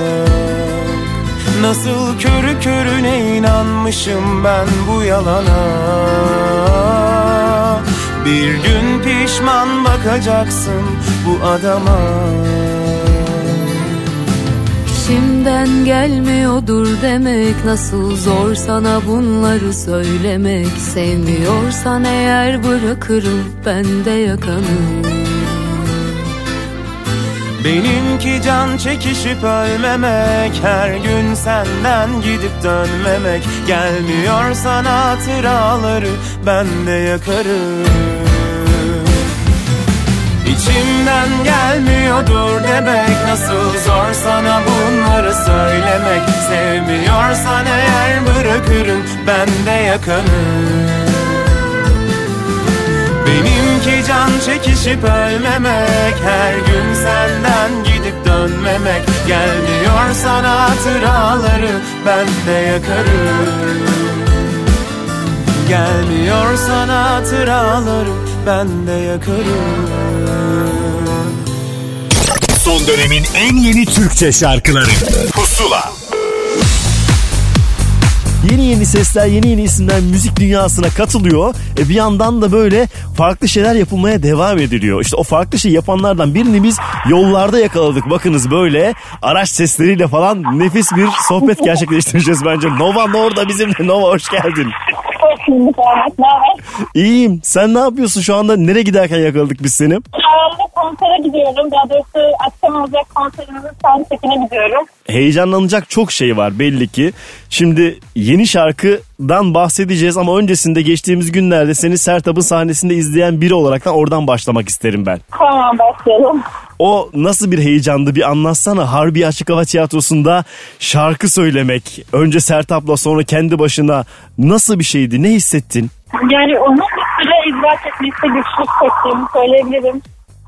Nasıl körü körüne inanmışım ben bu yalana? Bir gün pişman bakacaksın bu adama. İçimden gelmiyordur demek Nasıl zor sana bunları söylemek. Sevmiyorsan eğer bırakırım ben de yakanı Benimki can çekişip ölmemek Her gün senden gidip dönmemek. Gelmiyor sana hatıraları ben de yakarım. İçimden gelmiyordur demek Nasıl zor sana bunları söylemek. Sevmiyorsan eğer bırakırım ben de yakanım Benimki can çekişip ölmemek Her gün senden gidip dönmemek. Gelmiyor sana hatıraları ben de yakarım. Gelmiyor sana hatıraları ben de yakarım. Son dönemin en yeni Türkçe şarkıları. Pusula Yeni yeni sesler, yeni yeni isimler müzik dünyasına katılıyor. E bir yandan da böyle farklı şeyler yapılmaya devam ediliyor. İşte o farklı şey yapanlardan birini biz yollarda yakaladık. Bakınız böyle araç sesleriyle falan nefis bir sohbet [LAUGHS] gerçekleştireceğiz bence. Nova Norda bizimle. Nova hoş geldin. İyiyim. Sen ne yapıyorsun şu anda? Nereye giderken yakaladık biz seni? Konsere gidiyorum. Daha doğrusu akşam olacak konserimizin soundcheck'ine gidiyorum. Heyecanlanacak çok şey var belli ki. Şimdi yeni şarkıdan bahsedeceğiz ama öncesinde geçtiğimiz günlerde seni Sertab'ın sahnesinde izleyen biri olaraktan oradan başlamak isterim ben. Tamam başlayalım. O nasıl bir heyecandı bir anlatsana. Harbi Açık Hava Tiyatrosu'nda şarkı söylemek. Önce Sertab'la sonra kendi başına nasıl bir şeydi? Ne hissettin? Yani onun bir süre izah etmekte güçlük çektiğimi söyleyebilirim.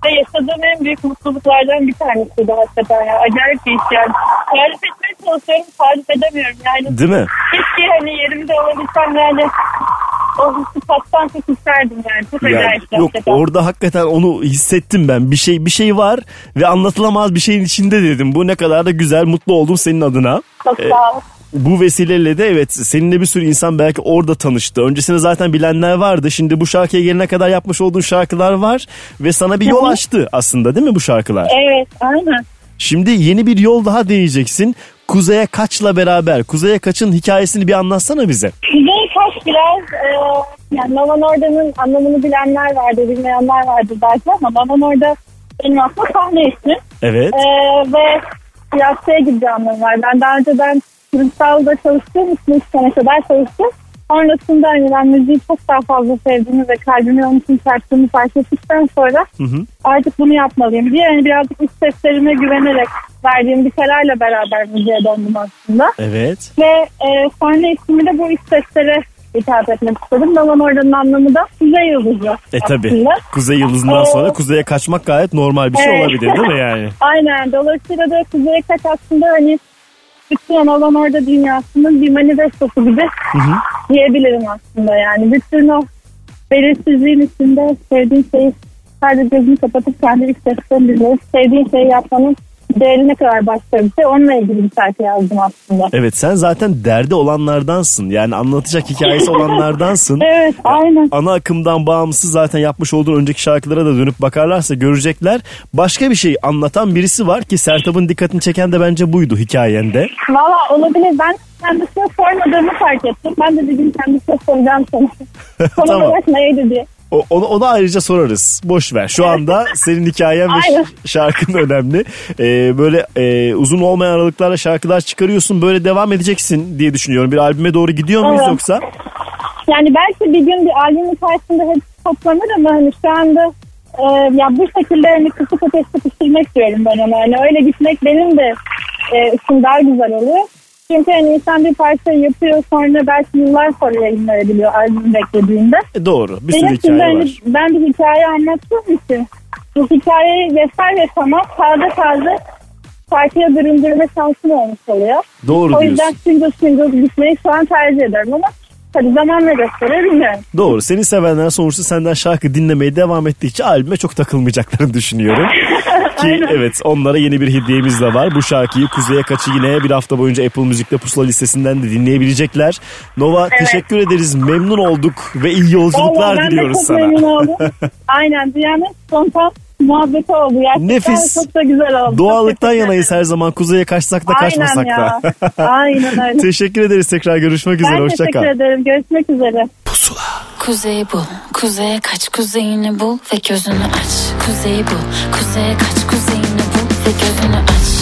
Ve yaşadığım en büyük mutluluklardan bir tanesiydi hakikaten ya. Acayip bir his yani. Tarif etmeye çalışıyorum, tarif edemiyorum yani. Değil mi? Keşke hani yerimde olabilsem yani o hissi tattan çok isterdim yani. Çok Yani acayip yok gerçekten. orada hakikaten onu hissettim ben. Bir şey bir şey var ve anlatılamaz bir şeyin içinde dedim. Bu ne kadar da güzel, mutlu oldum senin adına. Çok Ee, sağ ol. Bu vesileyle de evet seninle bir sürü insan belki orada tanıştı. Öncesinde zaten bilenler vardı. Şimdi bu şarkıya gelene kadar yapmış olduğun şarkılar var ve sana bir yol açtı aslında değil mi bu şarkılar? Evet aynen. Şimdi yeni bir yol daha deneyeceksin. Kuzey'e Kaç'la beraber. Kuzey'e Kaç'ın hikayesini bir anlatsana bize. Kuzey Kaş biraz e, yani Nova Norda'nın anlamını bilenler vardır, bilmeyenler vardır belki ama Nova Norda benim aslında sahne ismim. Evet. E, ve şey gibi bir anlamı var. Ben daha önceden kurumsalda çalıştığım için üç sene kadar çalıştım. Sonrasında hani ben müziği çok daha fazla sevdiğimi ve kalbimi onun için çarptığımı fark ettikten sonra Hı hı. artık bunu yapmalıyım diye yani birazcık iç seslerime güvenerek verdiğim bir kararla beraber müziğe döndüm aslında. Evet. Ve e, sahne ismini de bu iç seslere hitap etmek istedim. Dalan Orda'nın anlamı da Kuzey Yıldızı E tabi. Kuzey Yıldızı'ndan Ee, sonra kuzeye kaçmak gayet normal bir şey Evet. olabilir değil mi yani? [LAUGHS] Aynen. Dolayısıyla da Kuzey Kaç aslında hani bütün Dalan Orda dünyasının bir manifestosu gibi Hı hı. diyebilirim aslında yani. Bütün o belirsizliğin içinde sevdiğin şeyi sadece gözünü kapatıp kendi iç seslerini dinleyip sevdiğin şeyi yapmanın değeri ne kadar başka bir şey. Onunla ilgili bir şarkı yazdım aslında. Evet sen zaten derdi olanlardansın. Yani anlatacak hikayesi [LAUGHS] olanlardansın. Evet aynen. Ana akımdan bağımsız zaten yapmış olduğun önceki şarkılara da dönüp bakarlarsa görecekler. Başka bir şey anlatan birisi var ki Sertab'ın dikkatini çeken de bence buydu hikayende. Valla olabilir. Ben kendisine sormadığımı fark ettim. Ben de gün kendisine soracağım sana. [LAUGHS] Konu Tamam. neydi diye. O, onu, onu ayrıca sorarız. Boş ver. Şu anda senin hikayen ve şarkın önemli. Ee, böyle e, uzun olmayan aralıklarla şarkılar çıkarıyorsun. Böyle devam edeceksin diye düşünüyorum. Bir albüme doğru gidiyor muyuz Evet. yoksa? Yani belki bir gün bir albümün karşısında hepsi toplanır ama hani şu anda e, ya bu şekilde hani kısık ateşte pişirmek diyorum ben ona. Hani öyle gitmek benim de e, için daha güzel oluyor. Çünkü hani insan bir parça yapıyor sonra belki yıllar sonra yayınlayabiliyor albüm beklediğinde. E, doğru. Bir sürü Benim hikaye hani var. ben bir hikaye anlattığım için bu hikayeyi vesaire ve tamam taze taze parçaya büründürme şansım olmuş oluyor. Doğru O yüzden single single gitmeyi şu an tercih ederim ama tabii zaman ne gösterir bilmiyorum. Doğru. Seni sevenler sonuçta senden şarkı dinlemeye devam ettikçe albüme çok takılmayacaklarını düşünüyorum. [LAUGHS] Ki evet onlara yeni bir hediyemiz de var. Bu şarkıyı Kuzey'e kaçı yine bir hafta boyunca Apple Müzik'te pusula listesinden de dinleyebilecekler. Nova Evet. teşekkür ederiz. Memnun olduk ve iyi yolculuklar Vallahi ben de diliyoruz çok sana. memnun oldum. [LAUGHS] Aynen dünyanın spontan muhabbeti oldu. Gerçekten Nefis. çok da güzel oldu. Doğallıktan yanayız her zaman. Kuzey'e kaçsak da Aynen kaçmasak ya. da. [LAUGHS] Aynen öyle. teşekkür ederiz tekrar görüşmek üzere. Ben Hoşça teşekkür kal. ederim. Görüşmek üzere. Kuzeyi bul, kuzeye kaç, kuzeyini bul ve gözünü aç. Kuzeyi bul, kuzeye kaç, kuzeyini bul ve gözünü aç.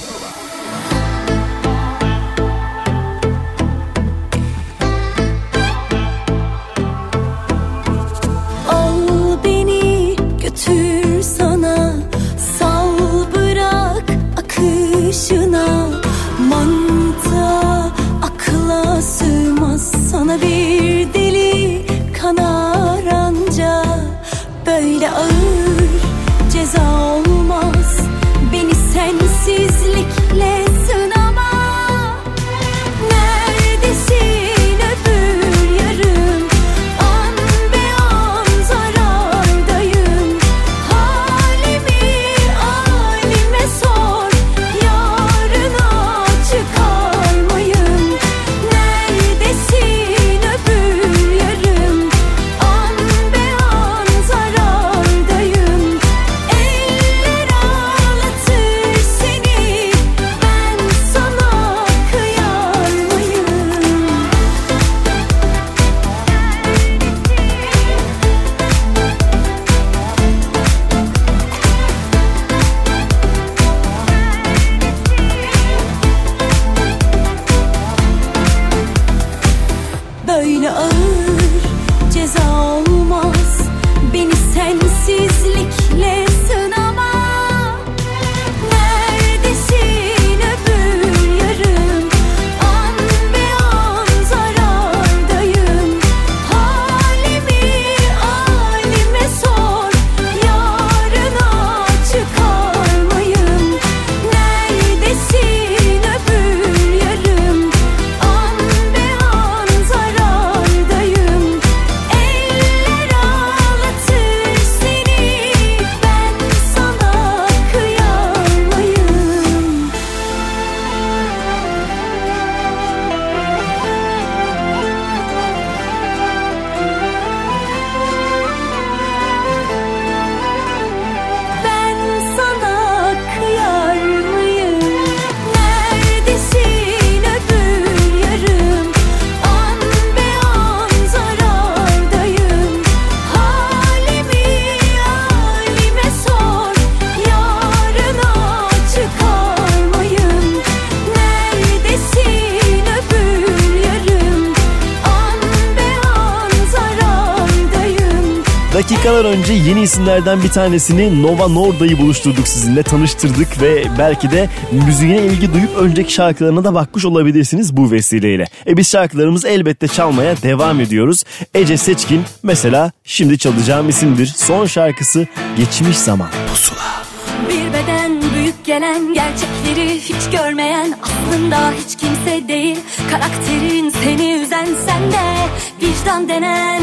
Dakikalar önce yeni isimlerden bir tanesini Nova Norda'yı buluşturduk sizinle tanıştırdık ve belki de müziğine ilgi duyup önceki şarkılarına da bakmış olabilirsiniz bu vesileyle. E biz şarkılarımızı elbette çalmaya devam ediyoruz. Ece Seçkin mesela şimdi çalacağım isimdir. Son şarkısı Geçmiş Zaman. Pusula. Bir beden büyük gelen gerçekleri hiç görmeyen aslında hiç kimse değil karakterin seni üzen sende vicdan denen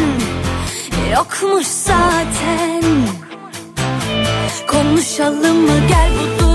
yokmuş zaten. Konuşalım mı? Gel bu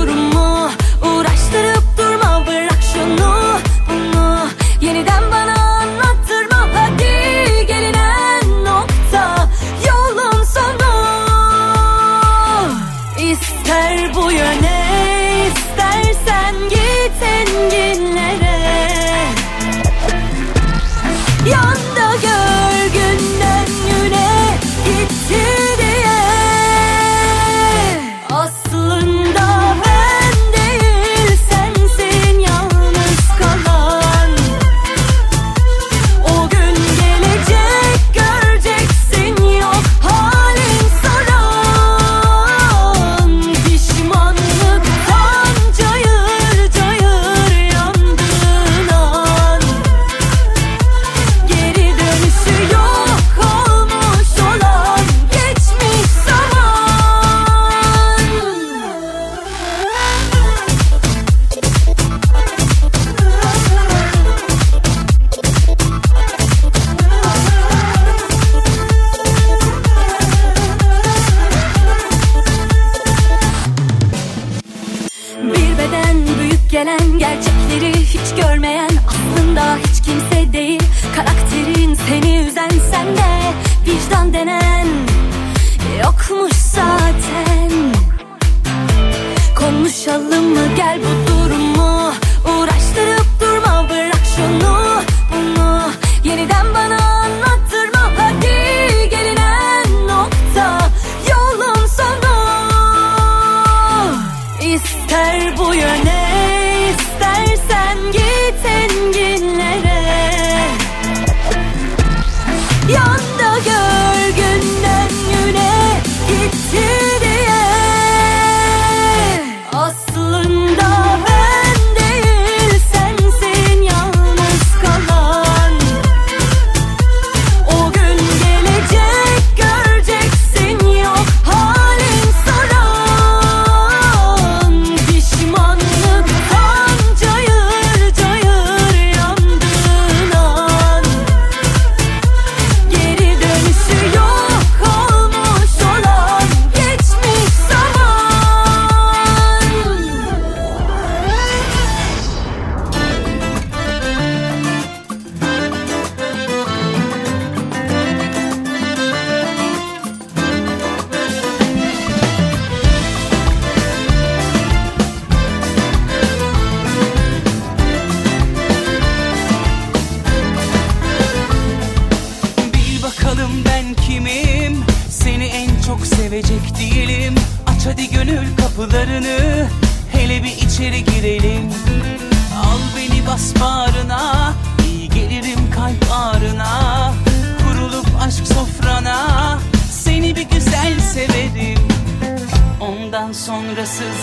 this is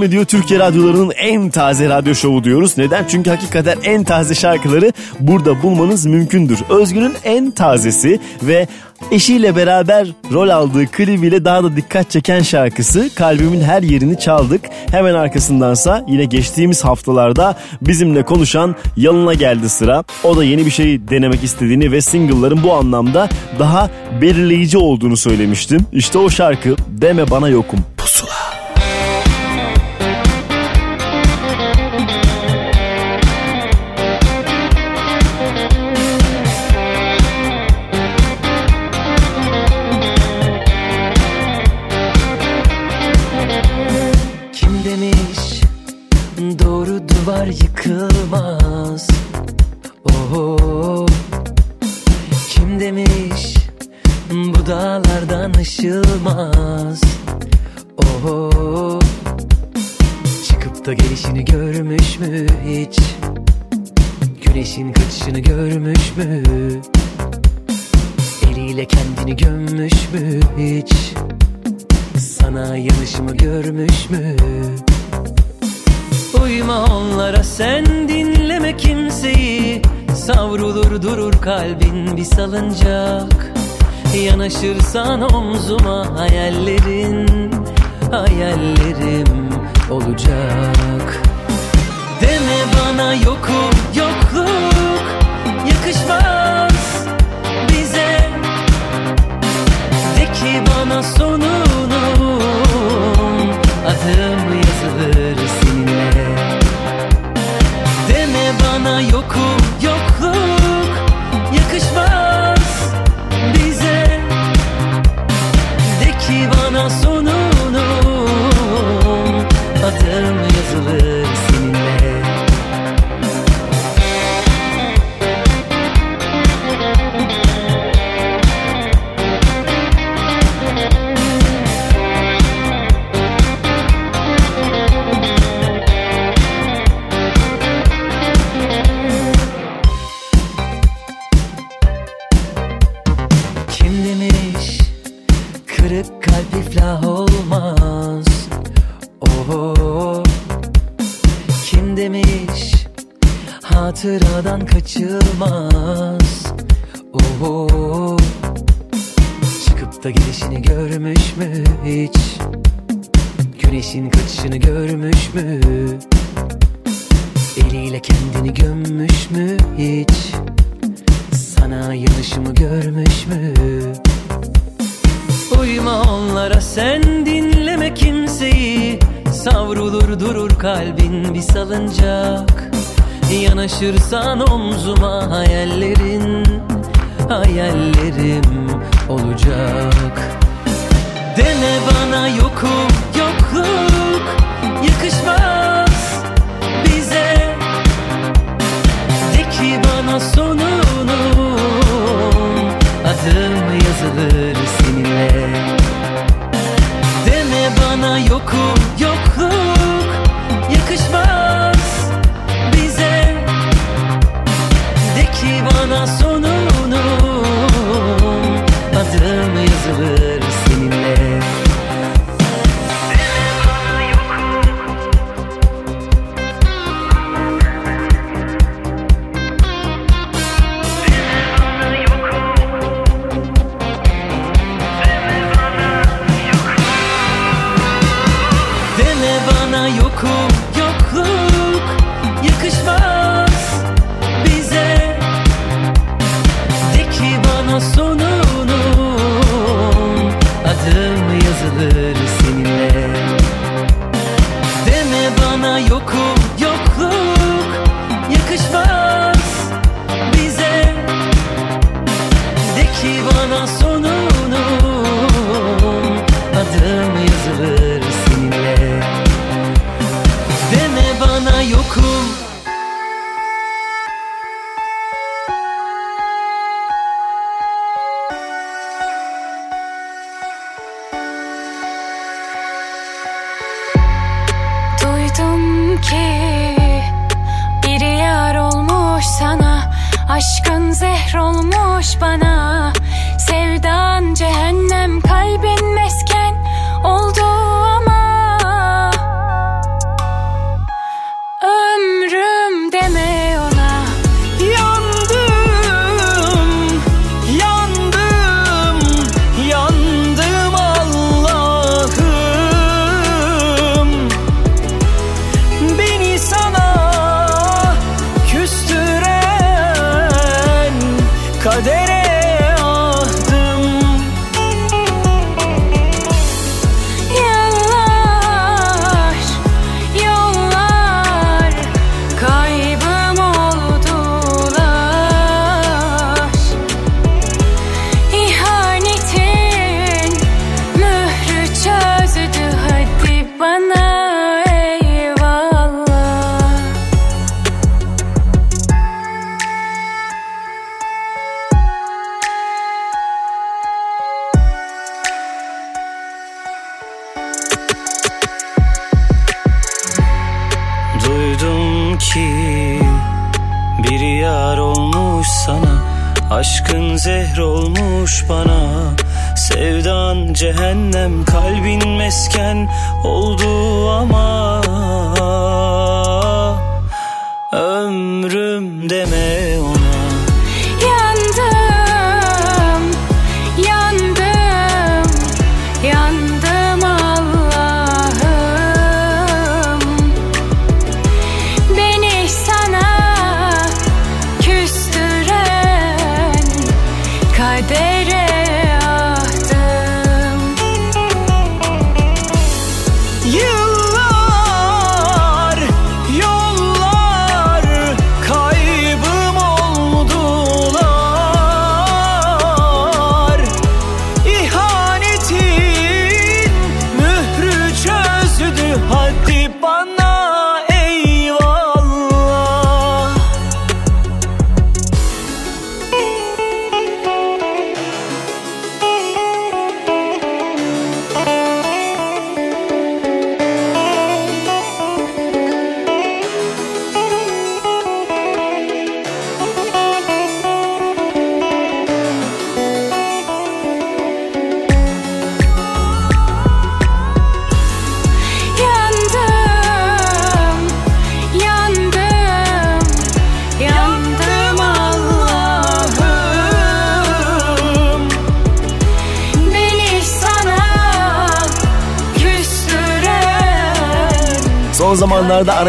devam ediyor. Türkiye radyolarının en taze radyo şovu diyoruz. Neden? Çünkü hakikaten en taze şarkıları burada bulmanız mümkündür. Özgür'ün en tazesi ve Eşiyle beraber rol aldığı klibiyle daha da dikkat çeken şarkısı Kalbimin Her Yerini Çaldık. Hemen arkasındansa yine geçtiğimiz haftalarda bizimle konuşan Yalın'a geldi sıra. O da yeni bir şey denemek istediğini ve single'ların bu anlamda daha belirleyici olduğunu söylemiştim. İşte o şarkı Deme Bana Yokum. Pusula. Durdurur kalbin bir salıncak. Yanaşırsan omzuma hayallerin Hayallerim olacak. Deme bana yokum yokluk Yakışmaz bize. De ki bana sonunum Adım yazılır seninle? Deme bana yok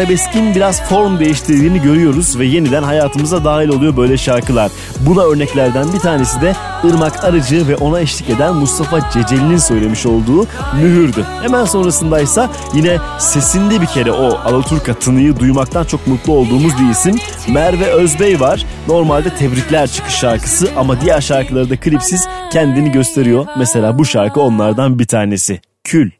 arabeskin biraz form değiştirdiğini görüyoruz ve yeniden hayatımıza dahil oluyor böyle şarkılar. Buna örneklerden bir tanesi de Irmak Arıcı ve ona eşlik eden Mustafa Ceceli'nin söylemiş olduğu Mühürdü. Hemen sonrasındaysa yine sesinde bir kere o Alaturka tınıyı duymaktan çok mutlu olduğumuz bir isim Merve Özbey var. Normalde Tebrikler çıkış şarkısı ama diğer şarkıları da klipsiz kendini gösteriyor. Mesela bu şarkı onlardan bir tanesi. Kül.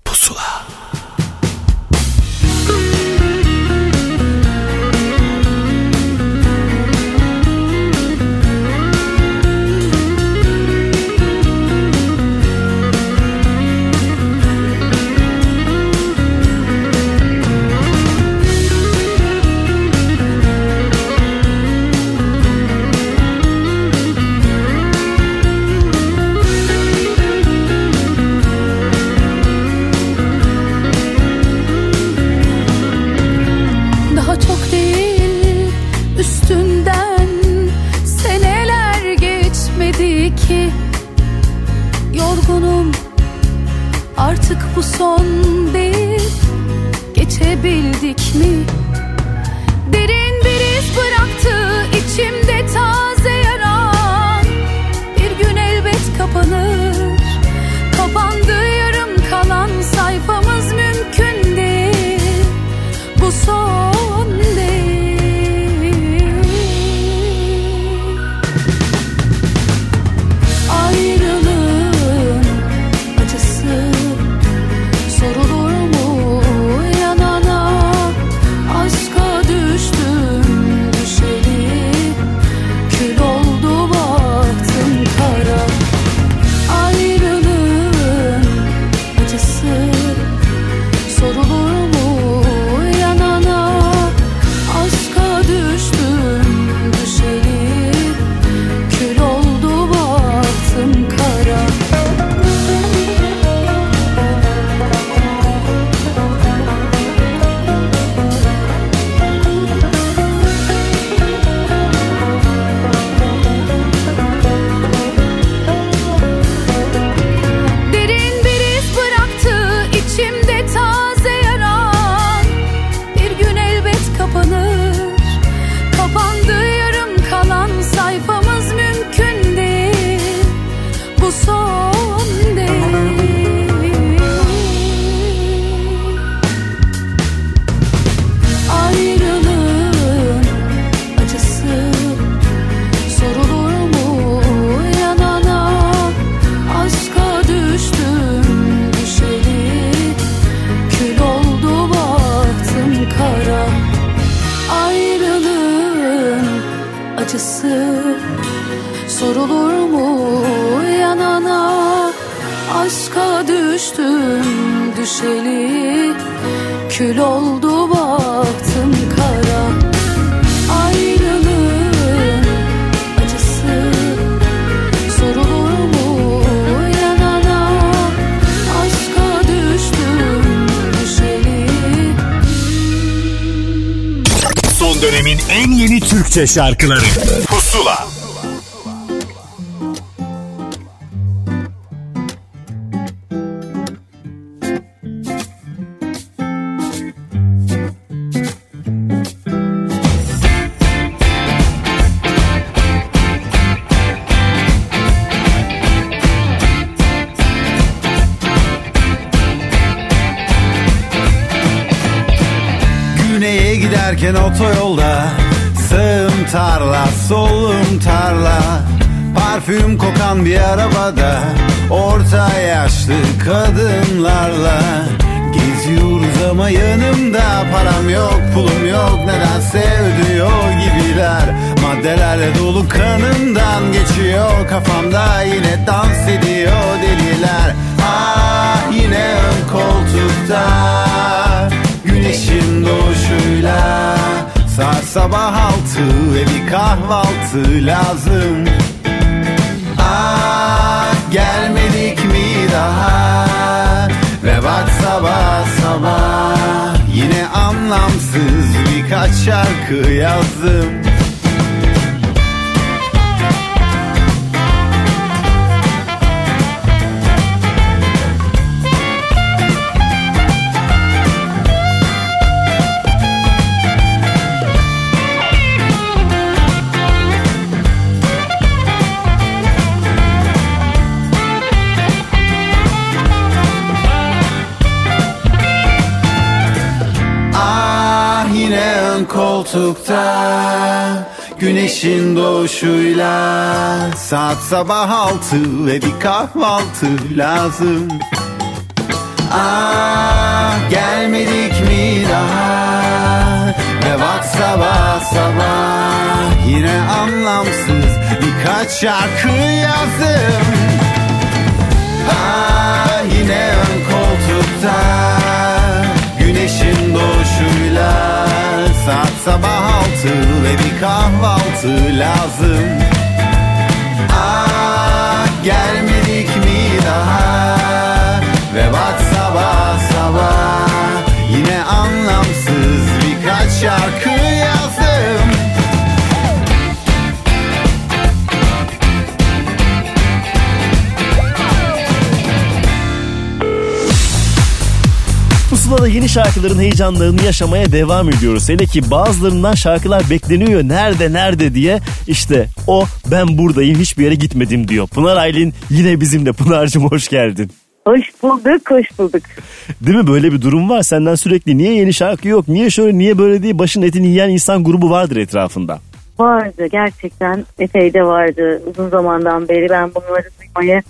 Şarkıları şarkı yazdım koltukta Güneşin doğuşuyla. Saat sabah altı ve bir kahvaltı lazım. Ah gelmedik mi daha Ve bak sabah sabah. Yine anlamsız birkaç şarkı yazdım. Ah yine ön koltukta Güneşin doğuşuyla Saat sabah altı ve bir kahvaltı lazım. Ah gelmedik mi daha? Ve bak sabah sabah Yine anlamsız birkaç şarkı yeni şarkıların heyecanlarını yaşamaya devam ediyoruz. Hele ki bazılarından şarkılar bekleniyor. Nerede nerede diye. İşte o ben buradayım hiçbir yere gitmedim diyor. Pınar Aylin yine bizimle. [LAUGHS] Pınar'cığım hoş geldin. Hoş bulduk, hoş bulduk. Değil mi böyle bir durum var senden sürekli niye yeni şarkı yok niye şöyle niye böyle diye başın etini yiyen insan grubu vardır etrafında. Vardı, gerçekten epey de vardı uzun zamandan beri. Ben bunları duymaya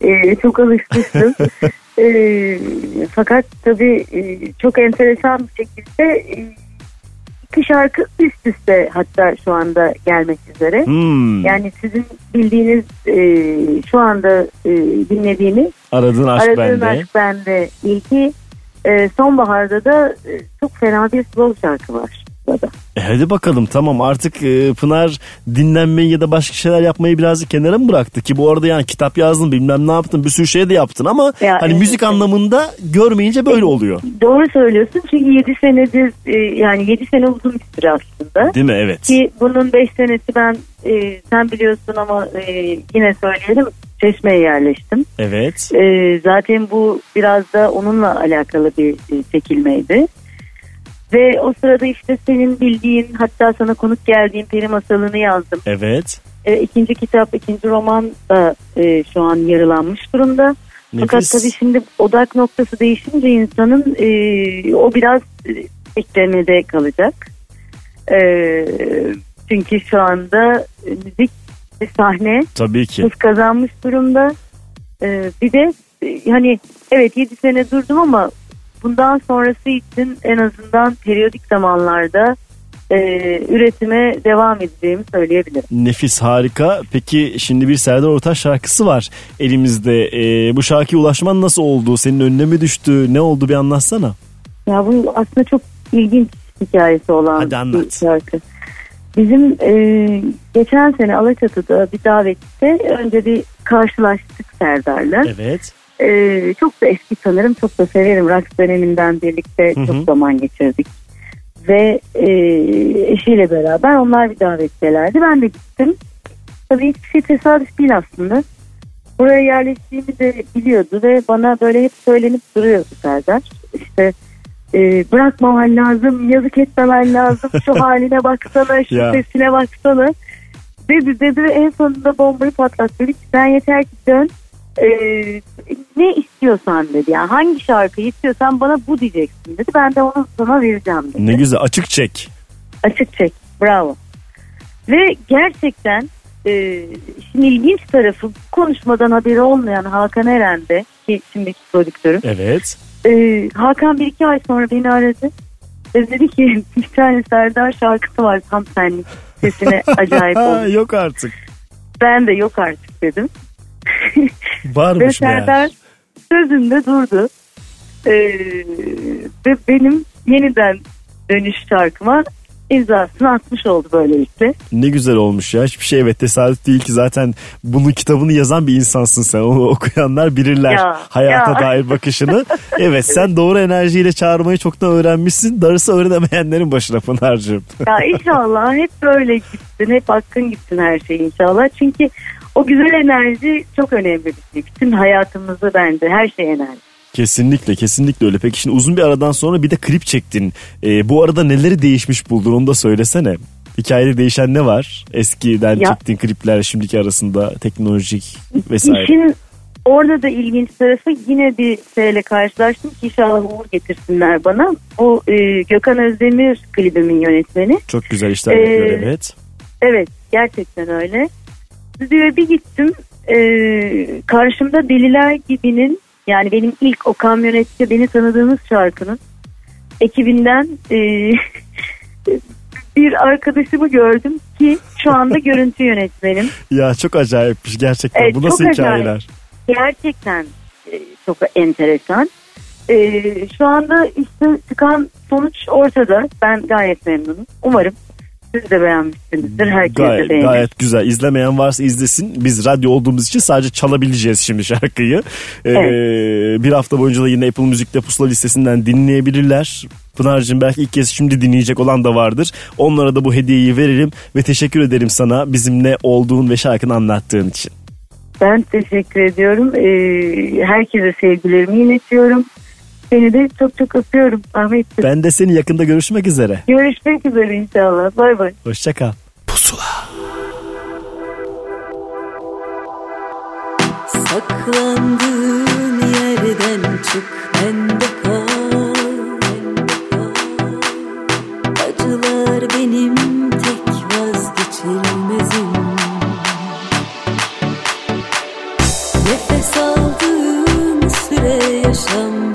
e, çok alışmıştım. [LAUGHS] e, fakat tabii e, çok enteresan bir şekilde e, iki şarkı üst üste hatta şu anda gelmek üzere. Hmm. Yani sizin bildiğiniz e, şu anda e, dinlediğiniz Aradığın aşk Aradığın bende. Aşk Bende ilki e, sonbaharda da e, çok fena bir slow şarkı var. Burada. E hadi bakalım tamam artık e, Pınar dinlenmeyi ya da başka şeyler yapmayı birazcık kenara mı bıraktı ki bu arada yani kitap yazdın bilmem ne yaptın bir sürü şey de yaptın ama Ya, hani evet, müzik anlamında görmeyince böyle oluyor. Doğru söylüyorsun çünkü 7 senedir e, yani 7 sene uzun bir süre aslında. Değil mi? Evet. Ki bunun 5 senesi ben e, sen biliyorsun ama e, yine söyleyelim Çeşme'ye yerleştim. Evet. E, zaten bu biraz da onunla alakalı bir e, çekilmeydi. Ve o sırada işte senin bildiğin hatta sana konuk geldiğim peri masalını yazdım. Evet. E, ikinci kitap, ikinci roman da e, şu an yarılanmış durumda. Fakat Nefis. tabii şimdi odak noktası değişince insanın e, o biraz e, beklemede kalacak. E, çünkü şu anda müzik ve sahne Tabii ki. hız kazanmış durumda. E, bir de e, hani evet 7 sene durdum ama bundan sonrası için en azından periyodik zamanlarda e, üretime devam edeceğimi söyleyebilirim. Nefis harika. Peki şimdi bir Serdar Ortaç şarkısı var elimizde. Ee, bu şarkıya ulaşman nasıl oldu? Senin önüne mi düştü? Ne oldu bir anlatsana. Ya bu aslında çok ilginç hikayesi olan bir şarkı. Bizim e, geçen sene Alaçatı'da bir davette önce bir karşılaştık Serdar'la. Evet. E, çok da eski sanırım çok da severim. Raks döneminden birlikte Hı hı. çok zaman geçirdik. Ve e, eşiyle beraber onlar bir davettelerdi. Ben de gittim. Tabii hiçbir şey tesadüf değil aslında. Buraya yerleştiğimi de biliyordu ve bana böyle hep söylenip duruyordu Serdar. İşte e, bırakmaman lazım, yazık etmemen lazım, şu [LAUGHS] haline baksana, şu Ya. sesine baksana. Dedi dedi ve en sonunda bombayı patlattı. Dedi ki sen yeter ki dön. E, ne istiyorsan dedi. Yani hangi şarkıyı istiyorsan bana bu diyeceksin dedi. Ben de onu sana vereceğim dedi. Ne güzel açık çek. Açık çek. Bravo. Ve gerçekten e, işin ilginç tarafı konuşmadan haberi olmayan Hakan Eren'de ki şimdiki prodüktörüm. Evet. E, Hakan bir iki ay sonra beni aradı. Ve dedi ki [LAUGHS] bir tane Serdar şarkısı var tam senlik. Sesine [LAUGHS] acayip oldu. Yok artık. Ben de yok artık dedim. Ve [LAUGHS] Varmış meğer. Serdar sözünde durdu. Ee, ve benim yeniden dönüş şarkıma imzasını atmış oldu böylelikle. Ne güzel olmuş ya. Hiçbir şey evet tesadüf değil ki zaten bunun kitabını yazan bir insansın sen. Onu [LAUGHS] okuyanlar bilirler Ya, hayata ya. [LAUGHS] dair bakışını. Evet sen doğru enerjiyle çağırmayı çoktan öğrenmişsin. Darısı öğrenemeyenlerin başına Pınar'cığım. Ya inşallah hep böyle gitsin, hep hakkın gitsin her şey inşallah. Çünkü o güzel enerji çok önemli bir şey. Bütün hayatımızda bence her şey enerji. Kesinlikle kesinlikle öyle. Peki şimdi uzun bir aradan sonra bir de klip çektin. Ee, bu arada neleri değişmiş buldun onu da söylesene. Hikayede değişen ne var? Eskiden Ya- çektiğin klipler şimdiki arasında teknolojik vesaire. İşin orada da ilginç tarafı yine bir şeyle karşılaştım ki inşallah uğur getirsinler bana. Bu e, Gökhan Özdemir klibimin yönetmeni. Çok güzel işler Ee, yapıyor evet. Evet gerçekten öyle. Stüdyoya bir gittim. Ee, karşımda Deliler Gibi'nin yani benim ilk o kamyonette beni tanıdığınız şarkının ekibinden e, [LAUGHS] bir arkadaşımı gördüm ki şu anda [LAUGHS] görüntü yönetmenim. Ya çok acayipmiş gerçekten. Evet, bu nasıl çok hikayeler? acayip. Gerçekten e, çok enteresan. E, şu anda işte çıkan sonuç ortada. Ben gayet memnunum. Umarım siz de beğenmişsinizdir. Herkes de Gayet, beğenir. gayet güzel. İzlemeyen varsa izlesin. Biz radyo olduğumuz için sadece çalabileceğiz şimdi şarkıyı. Ee, Bir hafta boyunca da yine Apple Müzik'te pusula listesinden dinleyebilirler. Pınar'cığım belki ilk kez şimdi dinleyecek olan da vardır. Onlara da bu hediyeyi veririm ve teşekkür ederim sana bizimle olduğun ve şarkını anlattığın için. Ben teşekkür ediyorum. E, herkese sevgilerimi iletiyorum. Seni de çok çok öpüyorum Ahmetciğim. Ben de seni yakında görüşmek üzere. Görüşmek üzere inşallah. Bay bay. Hoşça kal. Saklandığın yerden çık bende kal Acılar benim tek vazgeçilmezim Nefes aldığım süre yaşam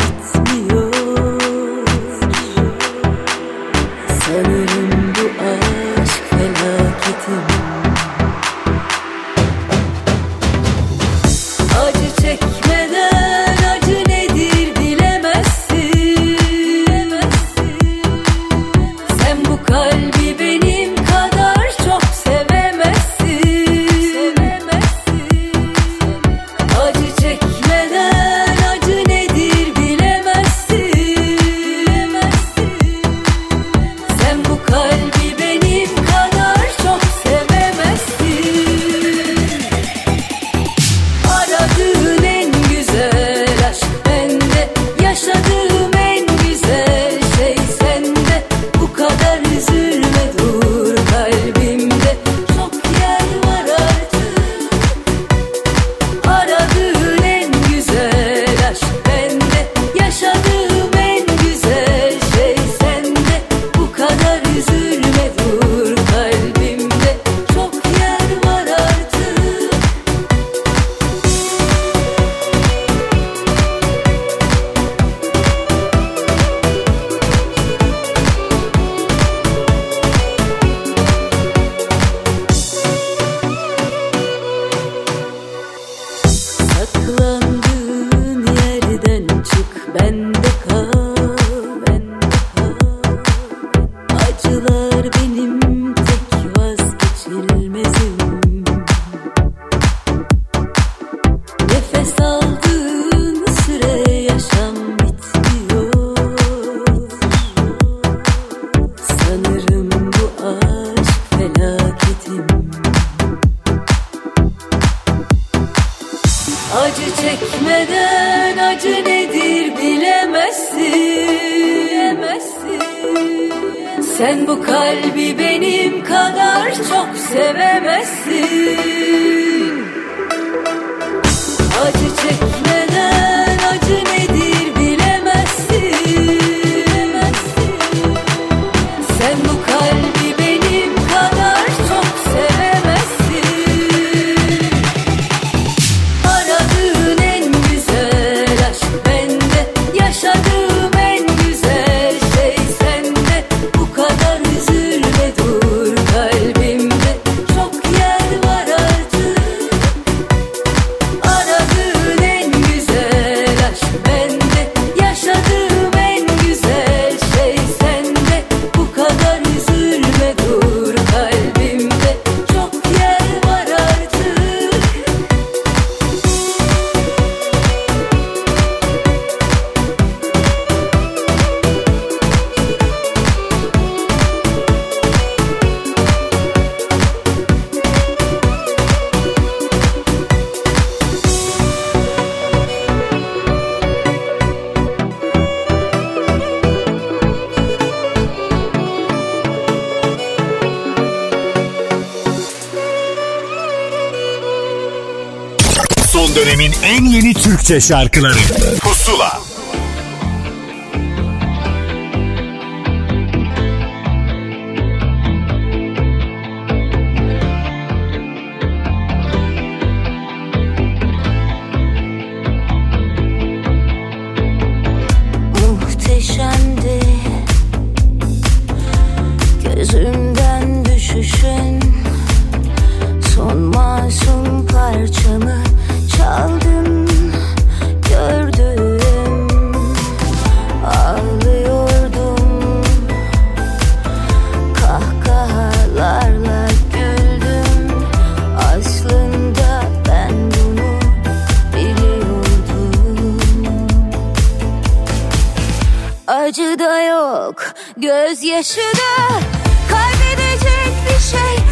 Türkçe şarkıları gözyaşı da Kaybedecek bir şey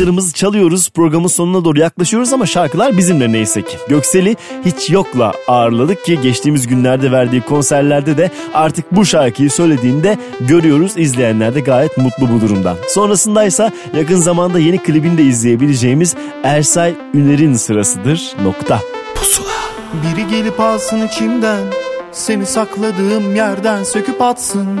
şarkılarımızı çalıyoruz. Programın sonuna doğru yaklaşıyoruz ama şarkılar bizimle neyse ki. Göksel'i hiç yokla ağırladık ki geçtiğimiz günlerde verdiği konserlerde de artık bu şarkıyı söylediğinde görüyoruz. İzleyenler de gayet mutlu bu durumdan. Sonrasındaysa yakın zamanda yeni klibini de izleyebileceğimiz Ersay Üner'in sırasıdır. Nokta. Biri gelip alsın içimden Seni sakladığım yerden söküp atsın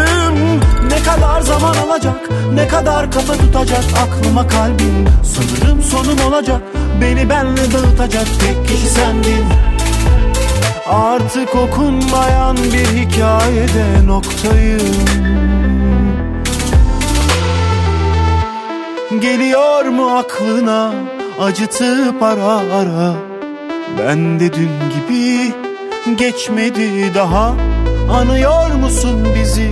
Ne kadar zaman alacak, ne kadar kafa tutacak aklıma kalbim. Sanırım sonum olacak, beni benle dağıtacak tek kişi sendin. Artık okunmayan bir hikayede noktayım. Geliyor mu aklına acıtıp ara ara? Ben de dün gibi geçmedi daha. Anıyor musun bizi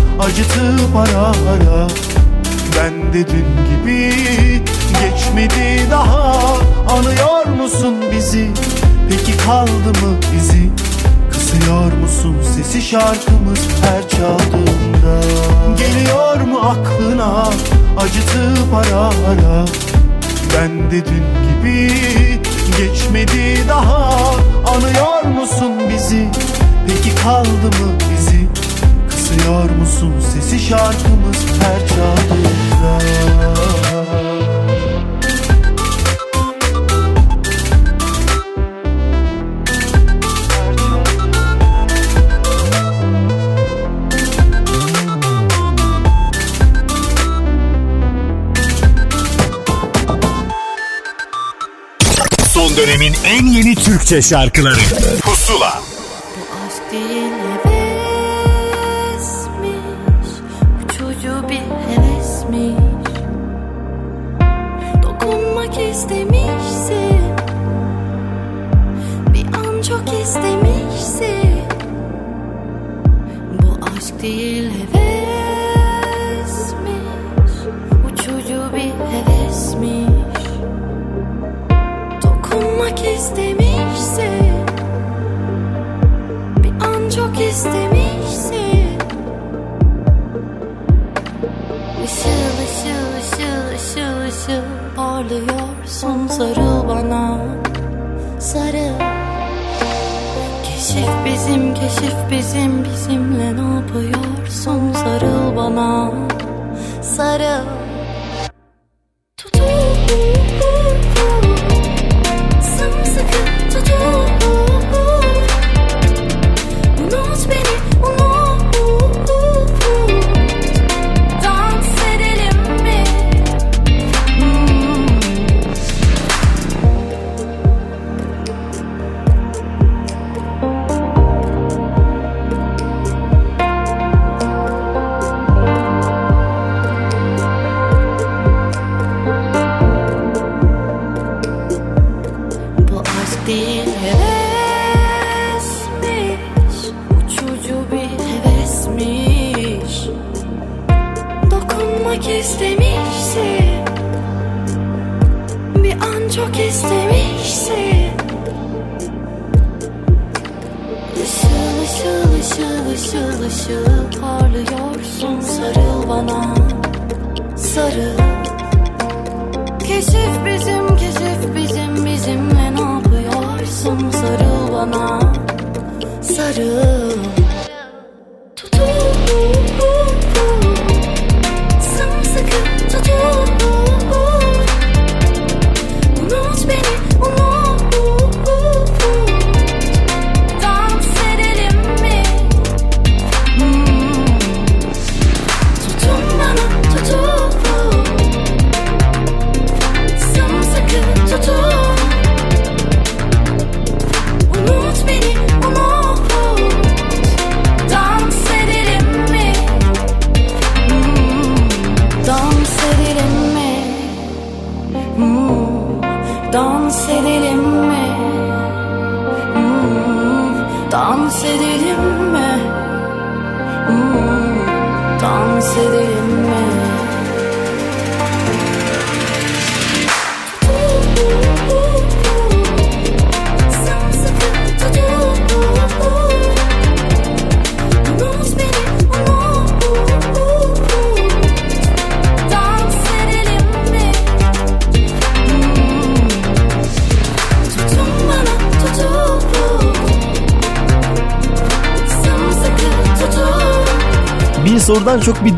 acıtıp ara ara. Ben de dün gibi geçmedi daha. Anıyor musun bizi? Peki kaldı mı izi Kısıyor musun sesi şarkımız her çaldığında? Geliyor mu aklına acıtıp ara ara? Ben de dün gibi geçmedi daha. Anıyor musun bizi? Peki kaldı mı izi Kısıyor musun sesi şarkımız her çaldığında Son dönemin en yeni Türkçe şarkıları. Pusula. Aşk değil Bir an çok istemişsin. Bu aşk hevesmiş. Uçucu bir hevesmiş. Dokunmak istemişsin. Bir an çok istemişsin. Işıl ışıl ışıl ışıl ışıl Parlıyorsun sarıl bana. Sarıl Keşif bizim keşif bizim. Bizimle ne yapıyorsun sarıl bana. Sarıl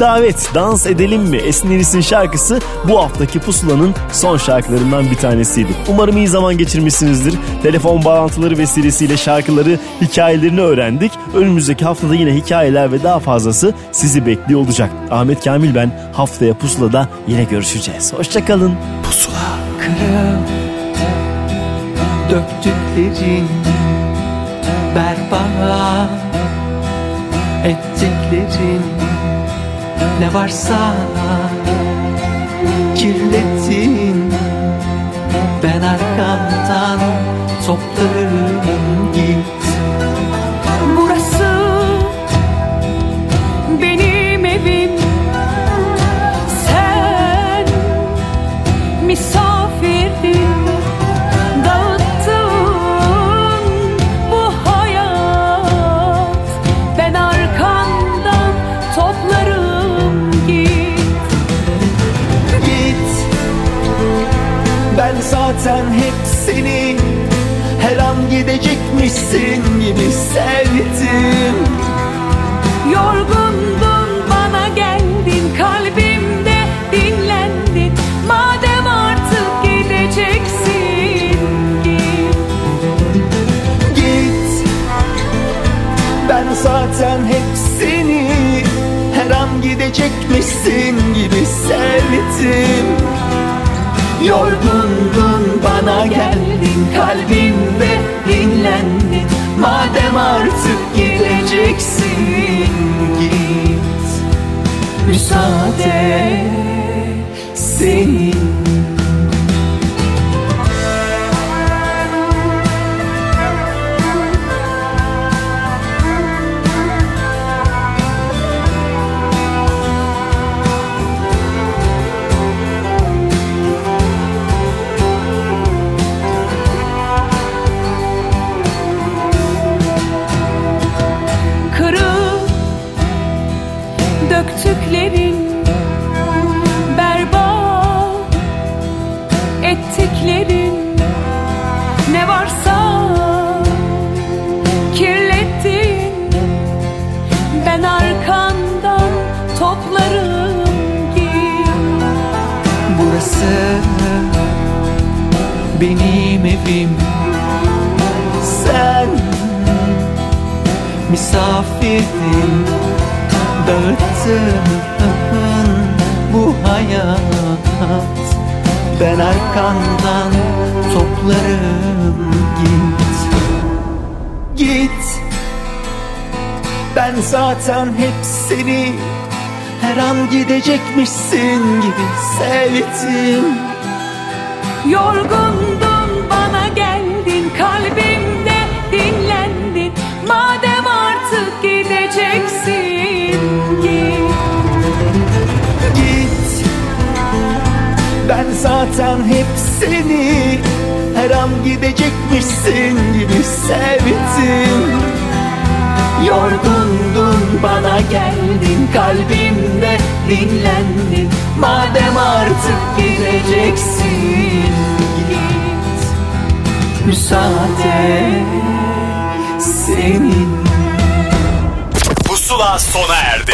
davet. Dans edelim mi? Esin Enis'in şarkısı bu haftaki pusulanın son şarkılarından bir tanesiydi. Umarım iyi zaman geçirmişsinizdir. Telefon bağlantıları vesilesiyle şarkıları, hikayelerini öğrendik. Önümüzdeki haftada yine hikayeler ve daha fazlası sizi bekliyor olacak. Ahmet Kamil ben. Haftaya pusulada yine görüşeceğiz. Hoşçakalın. Pusula. Kırıp döktüklerin berbat ettiklerin ne varsa kirlettin. Ben arkamdan toplarım gidecekmişsin gibi sevdim. Yorgundun bana geldin kalbimde dinlendin. Madem artık gideceksin git Git Ben zaten hep seni Her an gidecekmişsin gibi sevdim. Yorgundun bana geldin kalbimde dinlendin Madem artık gideceksin git. Müsaade senin benim evim. Sen misafirdin Dağıttın bu hayat. Ben arkandan toplarım Git Git. Ben zaten hep seni her an gidecekmişsin gibi sevdim. Yorgundun zaten hep seni her an gidecekmişsin gibi sevdim. Yorgundun bana geldin kalbimde dinlendin. Madem artık gideceksin git. Müsaade senin. Pusula sona erdi.